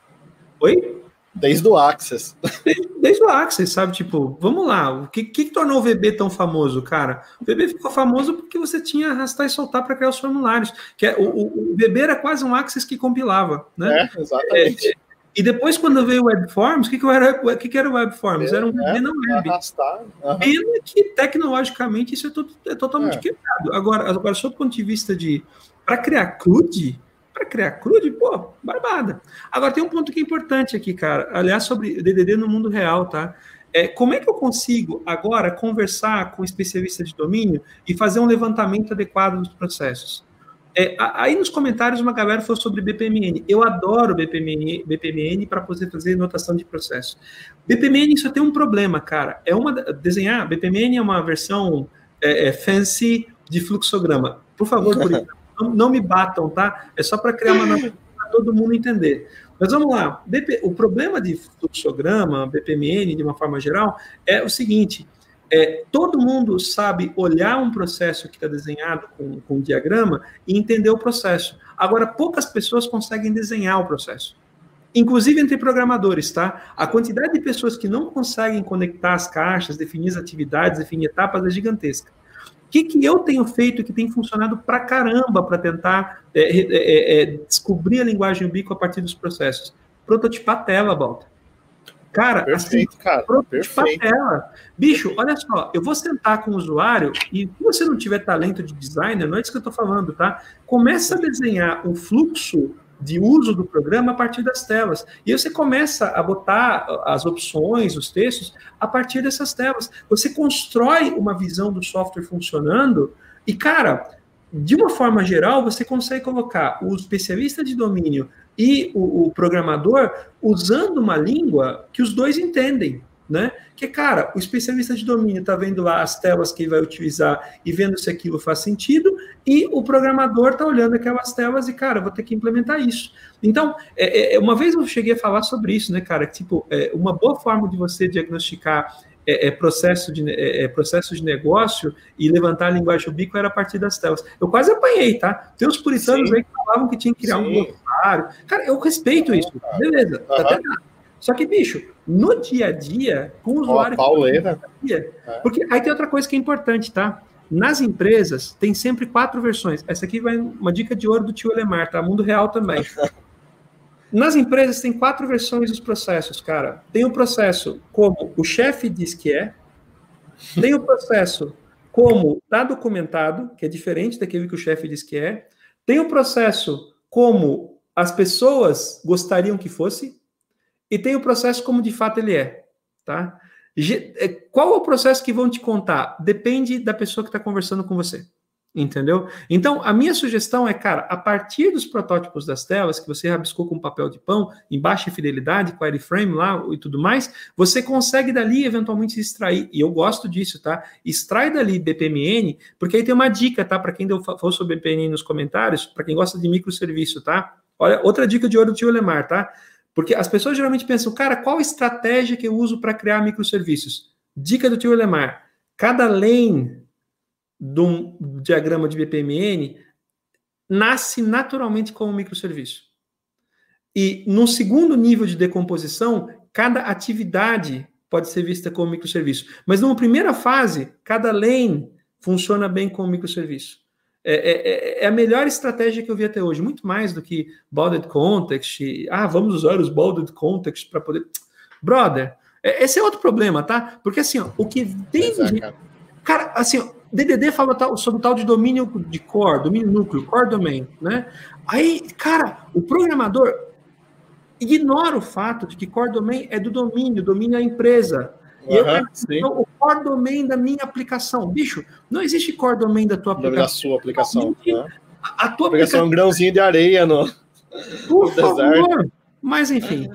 Oi? Desde o Access. Desde, desde, o Access, sabe? Tipo, vamos lá, o que, que, tornou o VB tão famoso, cara? O VB ficou famoso porque você tinha arrastar e soltar para criar os formulários. Que é, o, o, o VB era quase um Access que compilava, né? É, exatamente. É, e depois, quando veio o Webforms, o que, que, era, o que, que era o Webforms? Era um VB é, na web. Arrastar. Uhum. Pena que, tecnologicamente, isso é, é totalmente é. quebrado. Agora, agora, sob o ponto de vista de... Para criar CRUD, para criar CRUD, pô, barbada. Agora, tem um ponto que é importante aqui, cara. Aliás, sobre DDD no mundo real, tá? É, como é que eu consigo agora conversar com especialistas de domínio e fazer um levantamento adequado dos processos? É, aí nos comentários uma galera falou sobre BPMN. Eu adoro BPMN, BPMN para poder fazer notação de processo. BPMN só tem um problema, cara. É uma desenhar. BPMN é uma versão é, é, fancy de fluxograma. Por favor, por isso, não, não, me batam, tá? É só para criar uma todo mundo entender. Mas vamos lá. O problema de fluxograma, BPMN, de uma forma geral, é o seguinte: é, todo mundo sabe olhar um processo que está desenhado com, com um diagrama e entender o processo. Agora, poucas pessoas conseguem desenhar o processo. Inclusive entre programadores, tá? A quantidade de pessoas que não conseguem conectar as caixas, definir as atividades, definir etapas é gigantesca. O que, que eu tenho feito que tem funcionado pra caramba para tentar é, é, é, é, descobrir a linguagem Ubico a partir dos processos? Prototipar a tela, Walter. Cara, perfeito, assim, cara. Perfeito. Tela. Bicho, olha só, eu vou sentar com o usuário e se você não tiver talento de designer, não é isso que eu estou falando, tá? Começa a desenhar um fluxo de uso do programa a partir das telas. E você começa a botar as opções, os textos, a partir dessas telas. Você constrói uma visão do software funcionando e, cara, de uma forma geral, você consegue colocar o especialista de domínio e o, o programador usando uma língua que os dois entendem né? Que, cara, o especialista de domínio está vendo lá as telas que ele vai utilizar e vendo se aquilo faz sentido, e o programador está olhando aquelas telas e, cara, vou ter que implementar isso. Então, é, é, uma vez eu cheguei a falar sobre isso, né, cara? Tipo, é, uma boa forma de você diagnosticar é, é, processo, de, é, é, processo de negócio e levantar a linguagem ubico era a partir das telas. Eu quase apanhei, tá? Tem uns puritanos Sim. aí que falavam que tinha que criar Sim. um glossário. Cara, eu respeito isso. Beleza, uhum. tá até Só que, bicho, no dia a dia, com o usuário. Pauleira. Dia, porque aí tem outra coisa que é importante, tá? Nas empresas, tem sempre quatro versões. Essa aqui vai uma dica de ouro do tio Elemar, tá? Mundo real também. Nas empresas tem quatro versões dos processos, cara. Tem o processo como o chefe diz que é, tem o processo como está documentado, que é diferente daquele que o chefe diz que é, tem o processo como as pessoas gostariam que fosse, e tem o processo como de fato ele é, tá? É, qual é o processo que vão te contar? Depende da pessoa que está conversando com você. Entendeu? Então, a minha sugestão é, cara, a partir dos protótipos das telas, que você rabiscou com papel de pão, em baixa fidelidade, com wireframe lá e tudo mais, você consegue dali eventualmente extrair, e eu gosto disso, tá? Extrai dali BPMN, porque aí tem uma dica, tá? Para quem falou sobre BPMN nos comentários, para quem gosta de microserviço, tá? Olha, outra dica de ouro do tio Lemar, tá? Porque as pessoas geralmente pensam, cara, qual estratégia que eu uso para criar microserviços? Dica do tio Lemar: cada lane de um diagrama de BPMN nasce naturalmente como um microserviço. E no segundo nível de decomposição, cada atividade pode ser vista como microserviço. Mas numa primeira fase, cada lane funciona bem como microserviço. É, é, é, é, a melhor estratégia que eu vi até hoje, muito mais do que bounded context. Ah, vamos usar os bounded context para poder. Brother, é, esse é outro problema, tá? Porque assim, ó, o que tem. Exato, cara. cara, assim, ó, DDD fala tal, sobre o tal de domínio de core, domínio núcleo, core domain, né? Aí, cara, o programador ignora o fato de que core domain é do domínio, domínio é a empresa. E uhum, eu então, o core domain da minha aplicação. Bicho, não existe core domain da tua aplicação. Da sua aplicação. Né? A, a tua aplicação é um grãozinho de areia no, Por no favor. deserto. Mas enfim,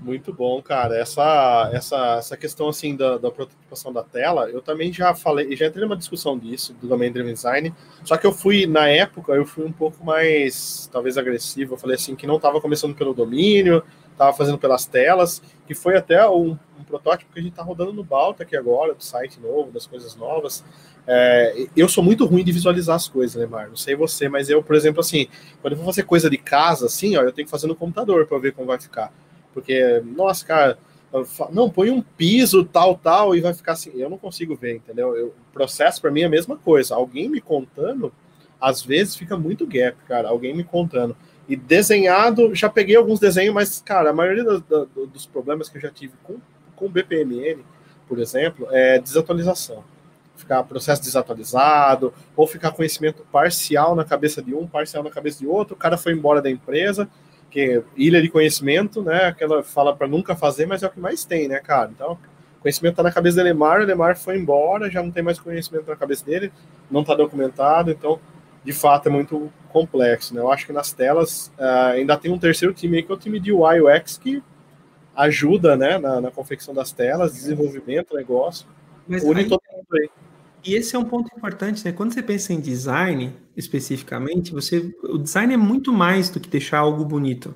muito bom, cara. Essa, essa, essa questão assim da, da prototipação da tela, eu também já falei, já entrei numa discussão disso, do Domain Driven Design. Só que eu fui, na época, eu fui um pouco mais, talvez, agressivo. Eu falei assim, que não estava começando pelo domínio, estava fazendo pelas telas, que foi até um, um protótipo que a gente está rodando no Balta aqui agora, do site novo, das coisas novas. É, eu sou muito ruim de visualizar as coisas, né, Mar? Não sei você, mas eu, por exemplo, assim, quando eu vou fazer coisa de casa, assim, ó, eu tenho que fazer no computador para ver como vai ficar. Porque, nossa, cara, não, põe um piso, tal, tal, e vai ficar assim. Eu não consigo ver, entendeu? Eu, o processo para mim é a mesma coisa. Alguém me contando, às vezes fica muito gap, cara. Alguém me contando. E desenhado, já peguei alguns desenhos, mas, cara, a maioria do, do, dos problemas que eu já tive com, com BPMN, por exemplo, é desatualização. Ficar processo desatualizado, ou ficar conhecimento parcial na cabeça de um, parcial na cabeça de outro, o cara foi embora da empresa, que ilha de conhecimento, né? Aquela fala para nunca fazer, mas é o que mais tem, né, cara? Então, conhecimento tá na cabeça do Lemar, o Lemar foi embora, já não tem mais conhecimento na cabeça dele, não tá documentado, então, de fato, é muito complexo, né? Eu acho que nas telas uh, ainda tem um terceiro time aí, que é o time de UI UX, que ajuda, né, na, na confecção das telas, desenvolvimento, negócio, mas une todo mundo aí. E esse é um ponto importante, né? Quando você pensa em design, especificamente, você, o design é muito mais do que deixar algo bonito.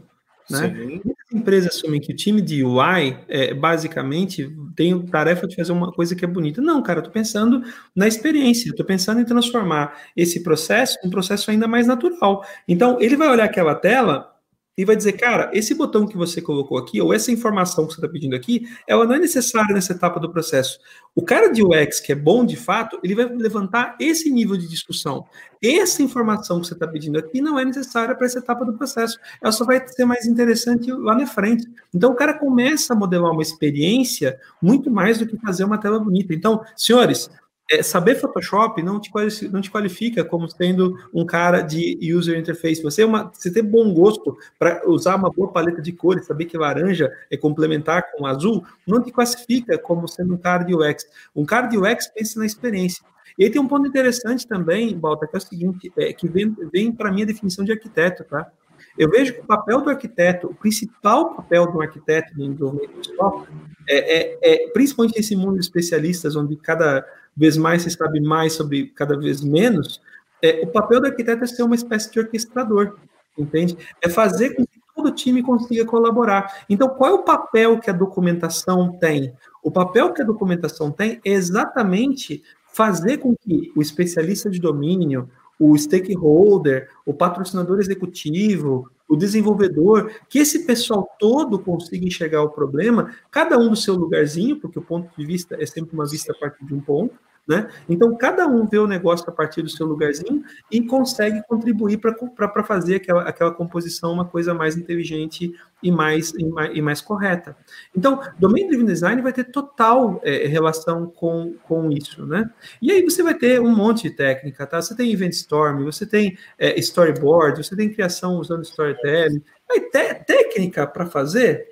Né? Muitas empresas assumem que o time de UI, é, basicamente, tem a tarefa de fazer uma coisa que é bonita. Não, cara, eu estou pensando na experiência, estou pensando em transformar esse processo em um processo ainda mais natural. Então, ele vai olhar aquela tela e vai dizer, cara, esse botão que você colocou aqui, ou essa informação que você está pedindo aqui, ela não é necessária nessa etapa do processo. O cara de UX, que é bom de fato, ele vai levantar esse nível de discussão. Essa informação que você está pedindo aqui não é necessária para essa etapa do processo. Ela só vai ser mais interessante lá na frente. Então, o cara começa a modelar uma experiência muito mais do que fazer uma tela bonita. Então, senhores, é, saber Photoshop não te, não te qualifica como sendo um cara de user interface. Você, é uma, você ter bom gosto para usar uma boa paleta de cores, saber que laranja é complementar com azul, não te classifica como sendo um cara de UX. Um cara de UX pensa na experiência. E aí tem um ponto interessante também, Balta, que é o seguinte, é, que vem, vem para mim a definição de arquiteto, tá? Eu vejo que o papel do arquiteto, o principal papel do arquiteto no desenvolvimento de software, é, é, é, principalmente nesse mundo de especialistas, onde cada vez mais se sabe mais sobre cada vez menos, é, o papel do arquiteto é ser uma espécie de orquestrador, entende? É fazer com que todo time consiga colaborar. Então, qual é o papel que a documentação tem? O papel que a documentação tem é exatamente fazer com que o especialista de domínio, o stakeholder, o patrocinador executivo, o desenvolvedor, que esse pessoal todo consiga enxergar o problema, cada um do seu lugarzinho, porque o ponto de vista é sempre uma vista a partir de um ponto, né? Então, cada um vê o negócio a partir do seu lugarzinho e consegue contribuir para fazer aquela, aquela composição uma coisa mais inteligente e mais, e mais, e mais correta. Então, Domain Driven Design vai ter total é, relação com, com isso. Né? E aí você vai ter um monte de técnica. Tá? Você tem Event Storm, você tem é, Storyboard, você tem criação usando Storytelling. Aí, te, técnica para fazer?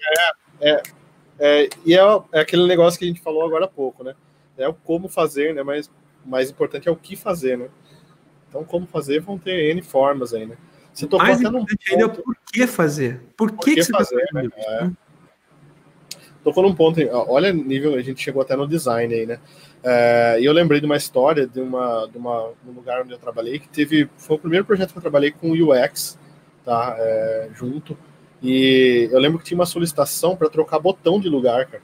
É, é, é, e é, é aquele negócio que a gente falou agora há pouco, né? É o como fazer, né? Mas o mais importante é o que fazer, né? Então, como fazer vão ter N formas aí, né? Você tocou mais até num ponto... ainda é o por que fazer. Por que, por que, que você tá fazer, tá né? É. Tocou num ponto, olha nível, a gente chegou até no design aí, né? É, e eu lembrei de uma história de uma, de uma um lugar onde eu trabalhei que teve, foi o primeiro projeto que eu trabalhei com UX, tá? É, junto. E eu lembro que tinha uma solicitação para trocar botão de lugar, cara.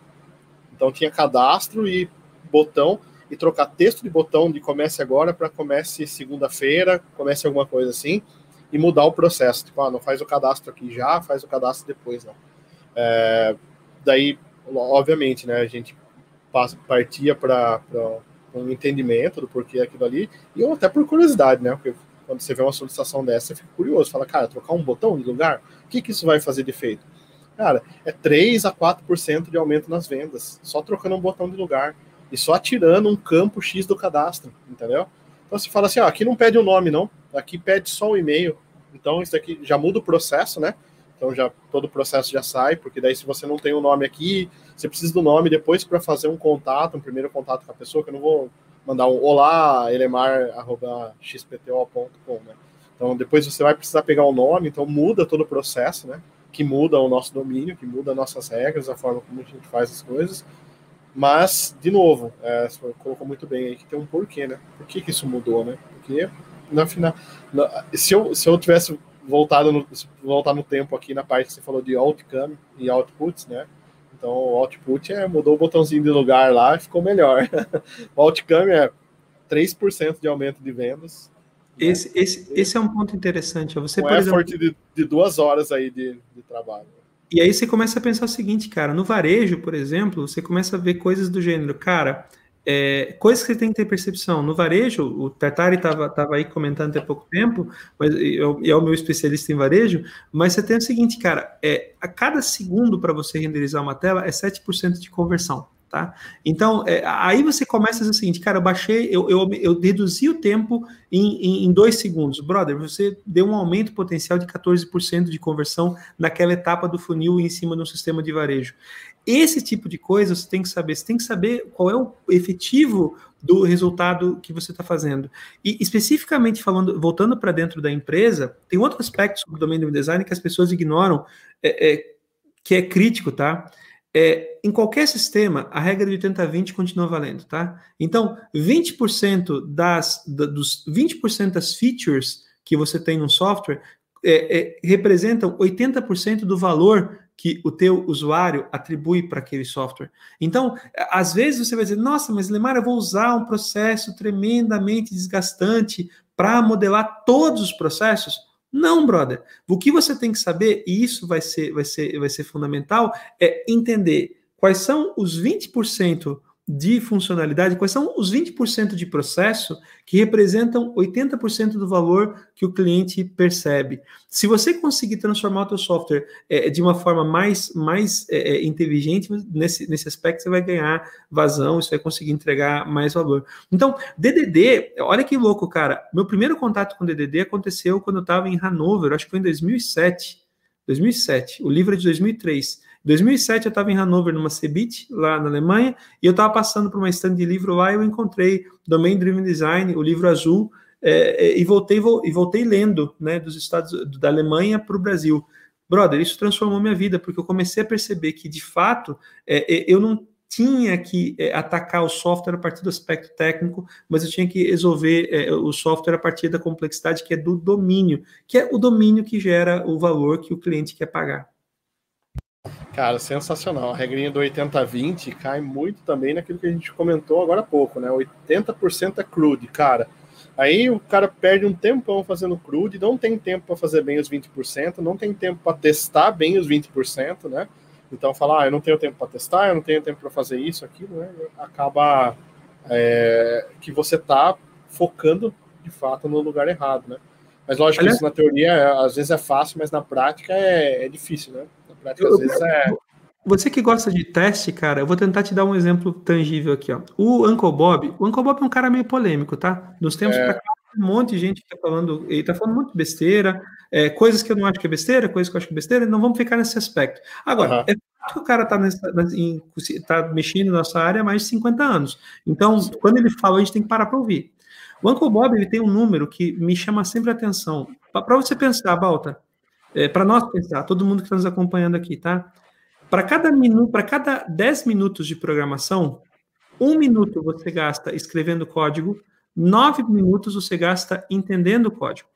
Então tinha cadastro e botão e trocar texto de botão de comece agora para comece segunda-feira, comece alguma coisa assim, e mudar o processo. Tipo, ah, não faz o cadastro aqui já, faz o cadastro depois, não. É, daí, obviamente, né, a gente passa, partia para um entendimento do porquê aquilo ali, e até por curiosidade, né, porque quando você vê uma solicitação dessa, você fica curioso, fala, cara, trocar um botão de lugar, o que, que isso vai fazer de efeito? Cara, é 3 a 4% de aumento nas vendas, só trocando um botão de lugar e só tirando um campo X do cadastro, entendeu? Então você fala assim, ó, aqui não pede o um nome, não. Aqui pede só o e-mail. Então isso aqui já muda o processo, né? Então já todo o processo já sai, porque daí se você não tem o um nome aqui, você precisa do nome depois para fazer um contato, um primeiro contato com a pessoa, que eu não vou mandar um olá, elemar@xpto.com, né? Então depois você vai precisar pegar o nome, então muda todo o processo, né? Que muda o nosso domínio, que muda nossas regras, a forma como a gente faz as coisas. Mas, de novo, é, você colocou muito bem aí que tem um porquê, né? Por que, que isso mudou, né? Porque, na final, na, se, eu, se eu tivesse voltado no, voltar no tempo aqui na parte que você falou de outcome e outputs, né? Então, o output é mudou o botãozinho de lugar lá e ficou melhor. o outcome é 3% de aumento de vendas. Né? Esse, esse, esse é um ponto interessante. Você, um por exemplo, de, de duas horas aí de, de trabalho. E aí você começa a pensar o seguinte, cara, no varejo, por exemplo, você começa a ver coisas do gênero, cara, é, coisas que você tem que ter percepção. No varejo, o Tartari estava tava aí comentando até pouco tempo, mas eu, é o meu especialista em varejo, mas você tem o seguinte, cara, é, a cada segundo para você renderizar uma tela é 7% de conversão. Tá? Então, é, aí você começa a o seguinte, cara, eu baixei, eu, eu, eu reduzi o tempo em, em, em, dois segundos. Brother, você deu um aumento potencial de 14% de conversão naquela etapa do funil em cima de um sistema de varejo. Esse tipo de coisa você tem que saber, você tem que saber qual é o efetivo do resultado que você está fazendo. E especificamente falando, voltando para dentro da empresa, tem outro aspecto sobre o domínio do design que as pessoas ignoram, é, é, que é crítico, tá? É, em qualquer sistema, a regra de 80-20 continua valendo, tá? Então, 20% das, da, dos 20% das features que você tem no software é, é, representam 80% do valor que o teu usuário atribui para aquele software. Então, às vezes você vai dizer, nossa, mas Lemar, eu vou usar um processo tremendamente desgastante para modelar todos os processos? Não, brother. O que você tem que saber, e isso vai ser, vai ser, vai ser fundamental, é entender quais são os 20% de funcionalidade, quais são os 20% de processo que representam 80% do valor que o cliente percebe. Se você conseguir transformar o seu software é, de uma forma mais, mais é, é inteligente, nesse, nesse aspecto você vai ganhar vazão, você vai conseguir entregar mais valor. Então, DDD, olha que louco, cara. Meu primeiro contato com DDD aconteceu quando eu estava em Hanover, acho que foi em 2007. 2007. O livro é de 2003. Em 2007 eu estava em Hannover, numa CeBIT, lá na Alemanha, e eu estava passando por uma estande de livro lá e eu encontrei Domain Driven Design, o livro azul, é, é, e voltei e voltei lendo, né, dos Estados da Alemanha para o Brasil. Brother, isso transformou minha vida, porque eu comecei a perceber que, de fato, é, é eu não tinha que é, atacar o software a partir do aspecto técnico, mas eu tinha que resolver é, o software a partir da complexidade que é do domínio, que é o domínio que gera o valor que o cliente quer pagar. Cara, sensacional. A regrinha do 80-20 cai muito também naquilo que a gente comentou agora há pouco, né? 80% é crude, cara. Aí o cara perde um tempão fazendo crude, não tem tempo para fazer bem os 20%, não tem tempo para testar bem os 20%, né? Então falar, ah, eu não tenho tempo para testar, eu não tenho tempo para fazer isso, aquilo, né? Acaba é, que você tá focando de fato no lugar errado, né? Mas lógico que isso na teoria às vezes é fácil, mas na prática é, é difícil, né? Prática, às vezes é. Você que gosta de teste, cara, eu vou tentar te dar um exemplo tangível aqui, ó. O Uncle Bob, o Uncle Bob é um cara meio polêmico, tá? Nos tempos é. pra cá, um monte de gente tá falando, ele tá falando muito besteira, é, coisas que eu não acho que é besteira, coisas que eu acho que é besteira, não vamos ficar nesse aspecto. Agora, uhum. é que o cara tá, nessa, em, tá mexendo nessa área há mais de 50 anos. Então, quando ele fala, a gente tem que parar para ouvir. O Uncle Bob, ele tem um número que me chama sempre a atenção. Para você pensar, Balta, é, para nós pensar, todo mundo que está nos acompanhando aqui, tá? Para cada minuto, para cada 10 minutos de programação, um minuto você gasta escrevendo código, nove minutos você gasta entendendo o código.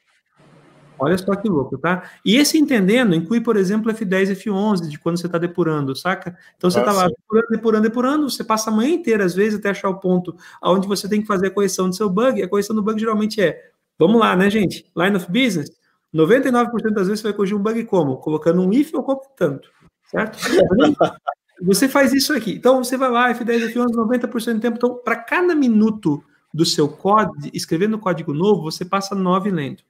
Olha só que louco, tá? E esse entendendo inclui, por exemplo, F10 e F11, de quando você está depurando, saca? Então você está lá depurando, depurando, depurando, você passa a manhã inteira, às vezes, até achar o ponto onde você tem que fazer a correção do seu bug. A correção do bug geralmente é, vamos lá, né, gente? Line of business, 99% das vezes você vai corrigir um bug como? Colocando um if ou completando, certo? Você faz isso aqui. Então, você vai lá, F10, F11, 90% do tempo. Então, para cada minuto do seu código, escrevendo código novo, você passa 9 lendo.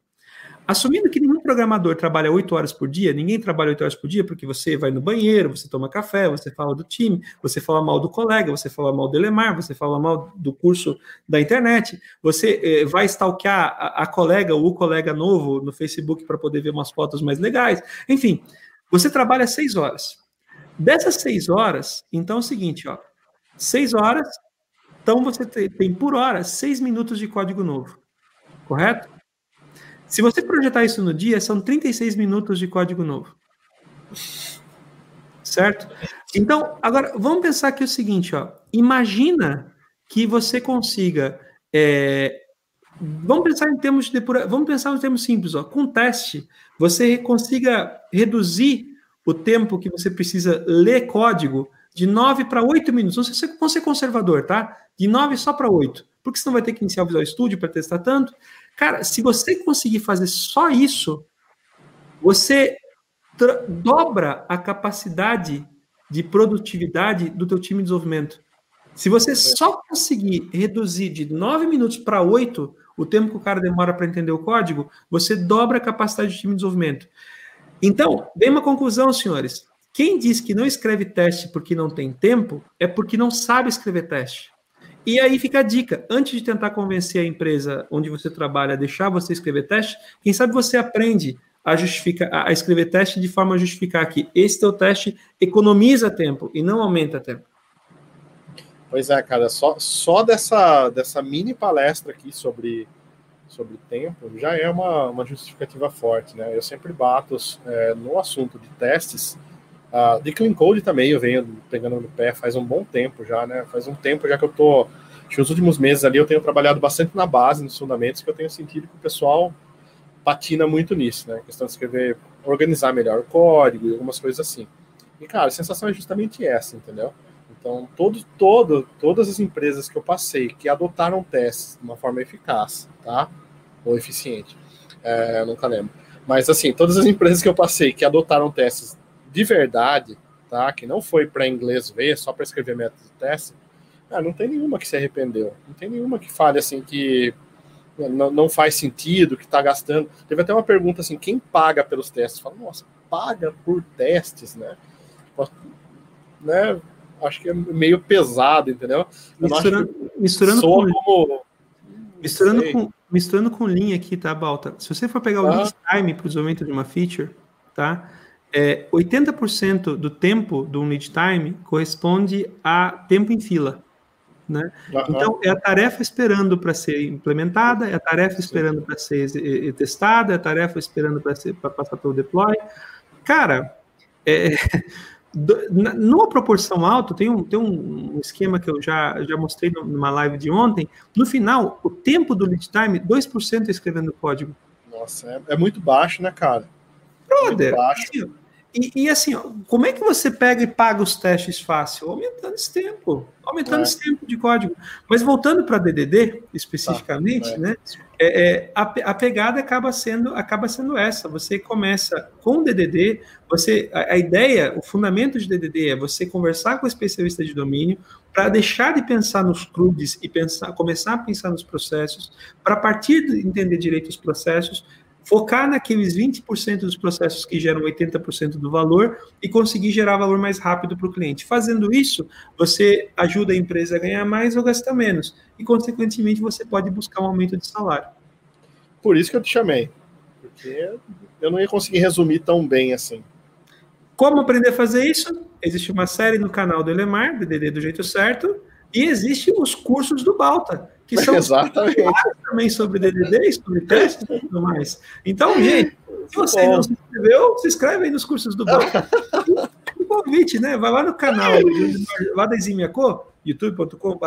Assumindo que nenhum programador trabalha oito horas por dia, ninguém trabalha oito horas por dia porque você vai no banheiro, você toma café, você fala do time, você fala mal do colega, você fala mal do Elemar, você fala mal do curso da internet, você eh, vai stalkear a, a colega ou o colega novo no Facebook para poder ver umas fotos mais legais. Enfim, você trabalha seis horas. Dessas seis horas, então é o seguinte, ó, seis horas, então você tem, tem por hora seis minutos de código novo, correto? Se você projetar isso no dia, são 36 minutos de código novo. Certo? Então, agora, vamos pensar aqui o seguinte, ó. Imagina que você consiga. É, vamos pensar em termos de depura, vamos pensar em termos simples, ó. Com teste, você consiga reduzir o tempo que você precisa ler código de 9 para 8 minutos. Não sei se você ser conservador, tá? De 9 só para 8. Porque você não vai ter que iniciar o Visual Studio para testar tanto. Cara, se você conseguir fazer só isso, você dobra a capacidade de produtividade do teu time de desenvolvimento. Se você só conseguir reduzir de 9 minutos para 8 o tempo que o cara demora para entender o código, você dobra a capacidade de time de desenvolvimento. Então, vem uma conclusão, senhores. Quem diz que não escreve teste porque não tem tempo, é porque não sabe escrever teste. E aí fica a dica: antes de tentar convencer a empresa onde você trabalha a deixar você escrever teste, quem sabe você aprende a justificar, a escrever teste de forma a justificar que esse teu teste economiza tempo e não aumenta tempo. Pois é, cara, só, só dessa, dessa mini palestra aqui sobre, sobre tempo já é uma, uma justificativa forte, né? Eu sempre bato é, no assunto de testes Uh, de Clean Code também eu venho pegando no pé faz um bom tempo já, né? Faz um tempo já que eu tô. Acho que nos últimos meses ali eu tenho trabalhado bastante na base, nos fundamentos, que eu tenho sentido que o pessoal patina muito nisso, né? A questão de escrever, organizar melhor o código e algumas coisas assim. E, cara, a sensação é justamente essa, entendeu? Então, todo, todo, todas as empresas que eu passei que adotaram testes de uma forma eficaz, tá? Ou eficiente, é, eu nunca lembro. Mas, assim, todas as empresas que eu passei que adotaram testes de verdade, tá? Que não foi para inglês ver, só para escrever método de teste, ah, não tem nenhuma que se arrependeu. Não tem nenhuma que fale assim que não, não faz sentido, que está gastando. Teve até uma pergunta assim: quem paga pelos testes? Fala, nossa, paga por testes, né? né? Acho que é meio pesado, entendeu? misturando, misturando com, como, misturando com misturando com linha aqui, tá, Balta? Se você for pegar o ah. time para o desenvolvimento de uma feature, tá? É, 80% do tempo do lead time corresponde a tempo em fila. Né? Uhum. Então, é a tarefa esperando para ser implementada, é a tarefa esperando para ser testada, é a tarefa esperando para passar pelo deploy. Cara, é, numa proporção alta, tem um, tem um esquema que eu já, já mostrei numa live de ontem. No final, o tempo do lead time, 2% escrevendo código. Nossa, é, é, muito baixo, né, cara? Brother, muito baixo. Assim, e, e, assim, como é que você pega e paga os testes fácil? Aumentando esse tempo, aumentando é. esse tempo de código. Mas voltando para DDD especificamente, tá. é. né? É, a, a, pegada acaba sendo acaba sendo essa. Você começa com DDD. Você a, a ideia, o fundamento de DDD é você conversar com o especialista de domínio para deixar de pensar nos CRUDs e pensar, começar a pensar nos processos, para partir de entender direito os processos, focar naqueles 20% dos processos que geram 80% do valor e conseguir gerar valor mais rápido para o cliente. Fazendo isso, você ajuda a empresa a ganhar mais ou gastar menos. E, consequentemente, você pode buscar um aumento de salário. Por isso que eu te chamei. Porque eu não ia conseguir resumir tão bem assim. Como aprender a fazer isso? Existe uma série no canal do Elemar, DDD do jeito certo, e existem os cursos do Balta, que são Exatamente. também sobre DDD, sobre testes e tudo mais. Então, gente, se você não se inscreveu, se inscreve aí nos cursos do Balta. e convite, né? Vai lá no canal lá da Eximiaco, youtube.com.br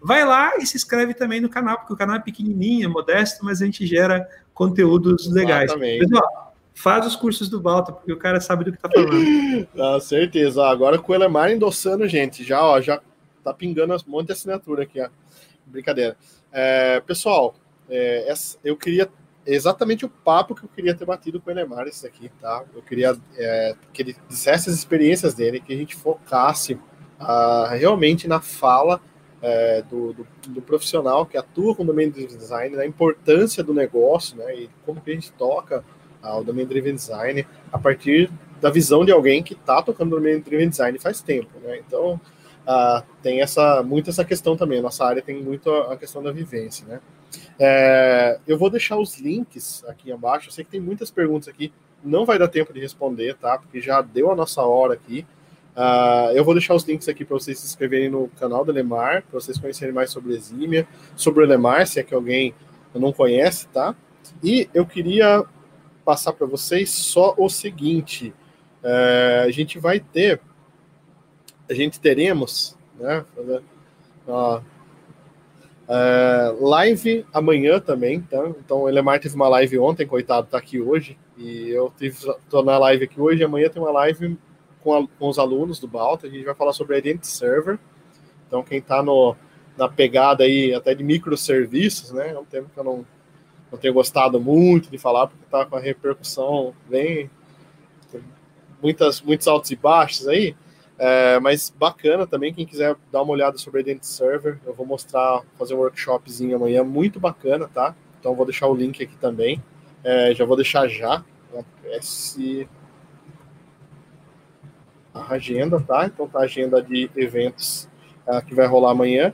vai lá e se inscreve também no canal, porque o canal é pequenininho, é modesto, mas a gente gera conteúdos legais. Exatamente. Mas, ó, faz os cursos do Balta, porque o cara sabe do que tá falando. Ah, certeza. Agora com o Elemar endossando, gente, já, ó, já tá pingando um monte de assinatura aqui, ó. Brincadeira. É, pessoal, é, eu queria exatamente o papo que eu queria ter batido com o Elemar, aqui, tá? Eu queria é, que ele dissesse as experiências dele, que a gente focasse uh, realmente na fala é, do, do, do, profissional que atua com o domínio de design, da importância do negócio, né? E como que a gente toca ao Domain Driven Design a partir da visão de alguém que está tocando Domain Driven Design faz tempo, né? Então, uh, tem essa muito essa questão também. Nossa área tem muito a, questão da vivência, né? É, eu vou deixar os links aqui abaixo. Eu sei que tem muitas perguntas aqui, não vai dar tempo de responder, tá? Porque já deu a nossa hora aqui. Uh, eu vou deixar os links aqui para vocês se inscreverem no canal do Lemar, para vocês conhecerem mais sobre Exímia, sobre o Lemar, se é que alguém não conhece, tá? E eu queria passar para vocês só o seguinte: é, a gente vai ter, a gente teremos, né? É, live amanhã também, tá? Então o Elemar teve uma live ontem, coitado, tá aqui hoje. E eu tive, tô na live aqui hoje, amanhã tem uma live com, a, com os alunos do Balta, a gente vai falar sobre Identity Server. Então quem está na pegada aí até de microserviços, né? É um tema que eu não, não tenho gostado muito de falar, porque tá com a repercussão bem. Muitas, muitos altos e baixos aí. É, mas bacana também, quem quiser dar uma olhada sobre Identity Server, eu vou mostrar, fazer um workshopzinho amanhã, muito bacana, tá? Então vou deixar o link aqui também. É, já vou deixar já. Esse... A agenda, tá? Então tá a agenda de eventos uh, que vai rolar amanhã.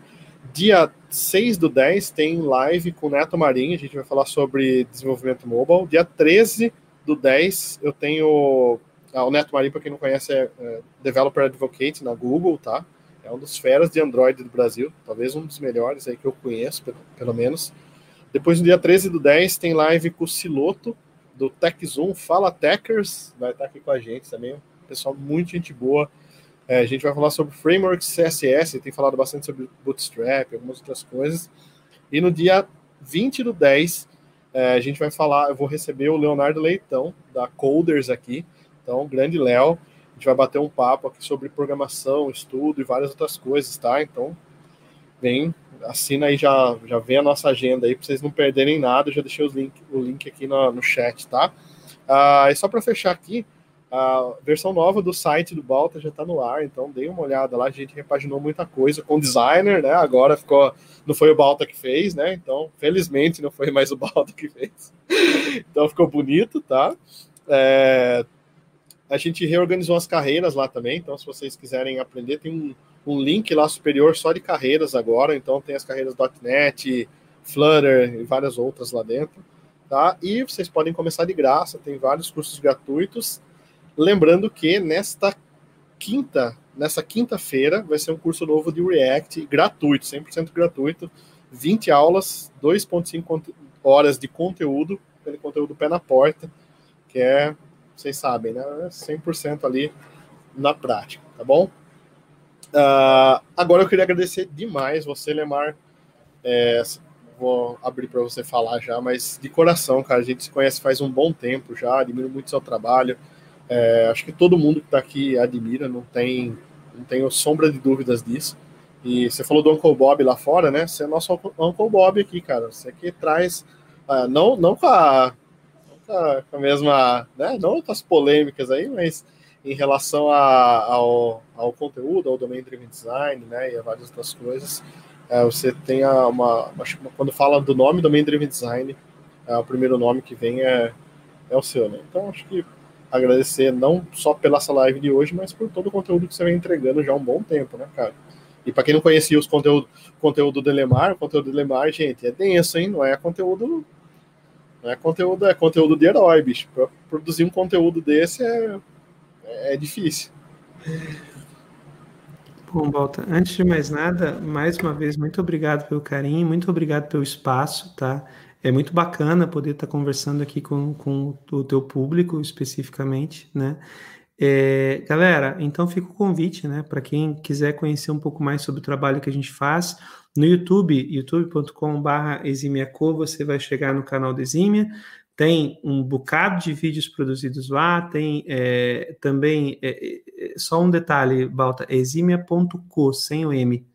Dia 6 do 10 tem live com o Neto Marinho, a gente vai falar sobre desenvolvimento mobile. Dia 13 do 10 eu tenho. Ah, o Neto Marinho, para quem não conhece, é, é, Developer Advocate na Google, tá? É um dos feras de Android do Brasil, talvez um dos melhores aí que eu conheço, pelo, pelo menos. Depois, no dia 13 do 10, tem live com o Siloto, do TechZoom, Fala Techers, vai estar aqui com a gente também. pessoal muito gente boa. É, a gente vai falar sobre frameworks CSS, tem falado bastante sobre Bootstrap, algumas outras coisas. E no dia 20 do 10, é, a gente vai falar, eu vou receber o Leonardo Leitão, da Coders aqui. Então, grande Léo, a gente vai bater um papo aqui sobre programação, estudo e várias outras coisas, tá? Então, vem, assina aí, já, já vem a nossa agenda aí, para vocês não perderem nada. Eu já deixei os link, o link aqui no, no chat, tá? Ah, e só para fechar aqui, a versão nova do site do Balta já está no ar, então dê uma olhada lá. A gente repaginou muita coisa com designer, né? Agora ficou, não foi o Balta que fez, né? Então, felizmente, não foi mais o Balta que fez. então ficou bonito, tá? É, a gente reorganizou as carreiras lá também, então se vocês quiserem aprender, tem um, um link lá superior só de carreiras agora. Então tem as carreiras .NET, Flutter e várias outras lá dentro, tá? E vocês podem começar de graça, tem vários cursos gratuitos Lembrando que nesta quinta, nessa quinta-feira, vai ser um curso novo de React gratuito, 100% gratuito, 20 aulas, 2.5 horas de conteúdo, aquele conteúdo pé na porta, que é, vocês sabem, né, 100% ali na prática, tá bom? Uh, agora eu queria agradecer demais você, Lemar. É, vou abrir para você falar já, mas de coração, cara, a gente se conhece faz um bom tempo já, admiro muito seu trabalho. É, acho que todo mundo que está aqui admira, não tem, não tenho sombra de dúvidas disso. E você falou do Uncle Bob lá fora, né? Você é nosso Uncle Bob aqui, cara. Você que traz, uh, não, não, com a, com a, mesma, né? Não com as polêmicas aí, mas em relação a, ao, ao conteúdo, ao domain driven design, né? E a várias outras coisas. Uh, você tem uma, uma, quando fala do nome domain driven design, uh, o primeiro nome que vem é, é o seu, né? Então acho que agradecer não só pela essa live de hoje, mas por todo o conteúdo que você vem entregando já há um bom tempo, né, cara? E para quem não conhecia os conteúdo, conteúdo do Lemar, o conteúdo do Lemar, gente, é denso, hein? Não é conteúdo. É conteúdo, é conteúdo de herói, bicho. Pra produzir um conteúdo desse é, é difícil. Bom, Balta, antes de mais nada, mais uma vez, muito obrigado pelo carinho, muito obrigado pelo espaço, tá? é muito bacana poder estar conversando aqui com, com o teu público especificamente, né? É, galera, então fica o convite, né? Para quem quiser conhecer um pouco mais sobre o trabalho que a gente faz, no YouTube, youtube.com.br eximiaco, você vai chegar no canal da Eximia, tem um bocado de vídeos produzidos lá, tem é, também, é, é só um detalhe, Balta, eximia.co, sem o M,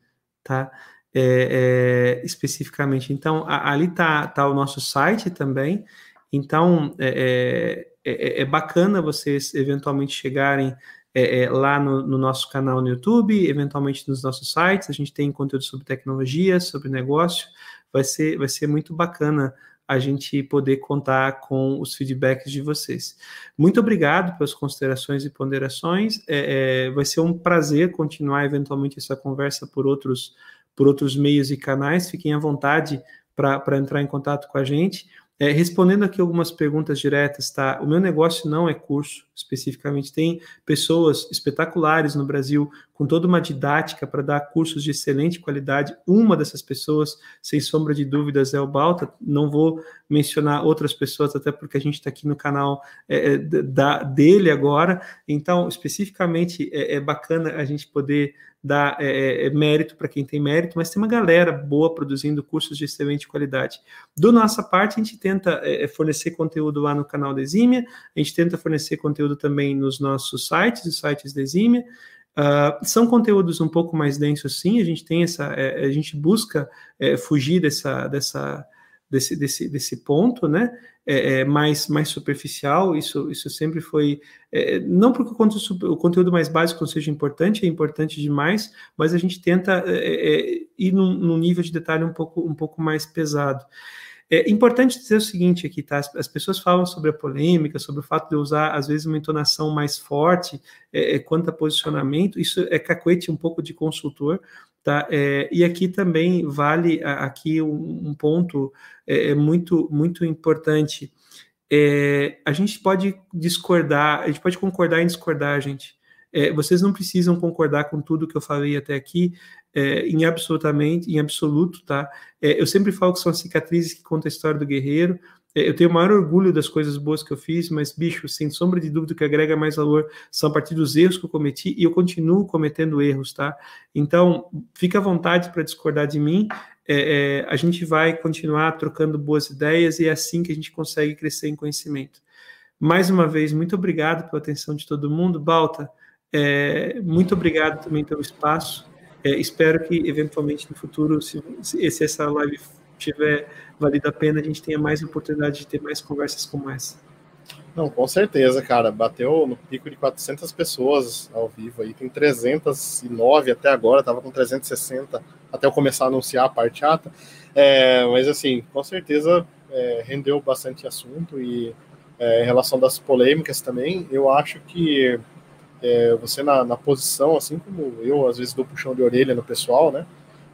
tá? é, é, especificamente. Então, a, ali está tá o nosso site também. Então, é, é, é, é bacana vocês eventualmente chegarem é, lá no, no, nosso canal no YouTube, eventualmente nos nossos sites. A gente tem conteúdo sobre tecnologia, sobre negócio. Vai ser, vai ser muito bacana a gente poder contar com os feedbacks de vocês. Muito obrigado pelas considerações e ponderações. É, é, vai ser um prazer continuar eventualmente essa conversa por outros por outros meios e canais, fiquem à vontade para entrar em contato com a gente. É, respondendo aqui algumas perguntas diretas, tá? O meu negócio não é curso, especificamente. Tem pessoas espetaculares no Brasil com toda uma didática para dar cursos de excelente qualidade. Uma dessas pessoas, sem sombra de dúvidas, é o Balta. Não vou mencionar outras pessoas, até porque a gente está aqui no canal é, é, da, dele agora. Então, especificamente, é, é bacana a gente poder dar é, é, é mérito para quem tem mérito, mas tem uma galera boa produzindo cursos de excelente qualidade. Do nossa parte, a gente tenta fornecer conteúdo lá no canal da Exímia, a gente tenta fornecer conteúdo também nos nossos sites, os sites da Exímia. Uh, são conteúdos um pouco mais densos, sim. A gente tem essa, é, a gente busca fugir dessa, dessa, desse, desse, desse ponto, né? é, é, mais, mais superficial, isso, isso sempre foi. É, não porque o conteúdo, o conteúdo, mais básico não seja importante, é importante demais, mas a gente tenta é, é, ir num, num, nível de detalhe um pouco, um pouco mais pesado. É importante dizer o seguinte aqui, tá? As pessoas falam sobre a polêmica, sobre o fato de eu usar, às vezes, uma entonação mais forte é, é quanto a posicionamento. Isso é cacuete um pouco de consultor, tá? É, e aqui também vale aqui um, um ponto é, é, muito, muito importante. É, a gente pode discordar, a gente pode concordar em discordar, gente. É, vocês não precisam concordar com tudo que eu falei até aqui. É, em absolutamente, em absoluto, tá? É, eu sempre falo que são as cicatrizes que contam a história do guerreiro. É, eu tenho o maior orgulho das coisas boas que eu fiz, mas, bicho, sem sombra de dúvida, o que agrega mais valor são a partir dos erros que eu cometi e eu continuo cometendo erros, tá? Então, fica à vontade para discordar de mim. É, é, a gente vai continuar trocando boas ideias e é assim que a gente consegue crescer em conhecimento. Mais uma vez, muito obrigado pela atenção de todo mundo. Balta, é, muito obrigado também pelo espaço. É, espero que, eventualmente, no futuro, se, se essa live tiver valido a pena, a gente tenha mais oportunidade de ter mais conversas como essa. Não, com certeza, cara. Bateu no pico de 400 pessoas ao vivo aí. Tem 309 até agora, tava com 360 até eu começar a anunciar a parte chata. É, mas, assim, com certeza é, rendeu bastante assunto e é, em relação das polêmicas também, eu acho que é, você na, na, posição, assim como eu, às vezes dou puxão de orelha no pessoal, né?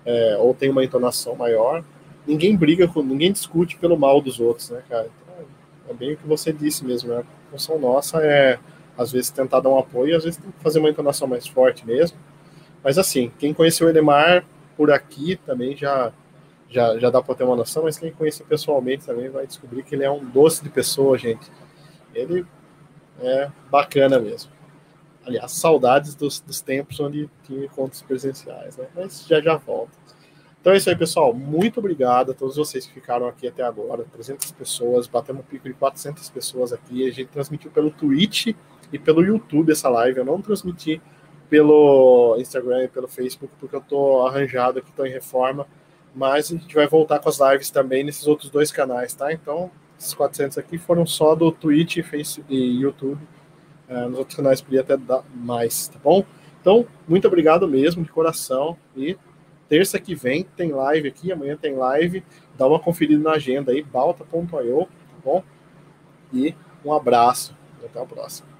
É, ou tem uma entonação maior, ninguém briga com, ninguém discute pelo mal dos outros, né, cara? Então, é bem o que você disse mesmo, né? A função nossa é, às vezes, tentar dar um apoio, às vezes fazer uma entonação mais forte mesmo. Mas assim, quem conheceu o Edemar por aqui também já já, já dá para ter uma noção, mas quem conhece pessoalmente também vai descobrir que ele é um doce de pessoa, gente. Ele é bacana mesmo. Aliás, saudades dos, dos tempos onde tinha encontros presenciais, né? Mas já já volta. Então é isso aí, pessoal. Muito obrigado a todos vocês que ficaram aqui até agora. 300 pessoas, batemos um pico de 400 pessoas aqui. A gente transmitiu pelo Twitch e pelo YouTube essa live. Eu não transmiti pelo Instagram e pelo Facebook, porque eu tô arranjado aqui, tô em reforma. Mas a gente vai voltar com as lives também nesses outros dois canais, tá? Então, esses 400 aqui foram só do Twitch, Facebook e YouTube. Uh, nos outros canais podia até dar mais, tá bom? Então, muito obrigado mesmo, de coração. E terça que vem tem live aqui, amanhã tem live. Dá uma conferida na agenda aí, balta.io, tá bom? E um abraço. Até a próxima.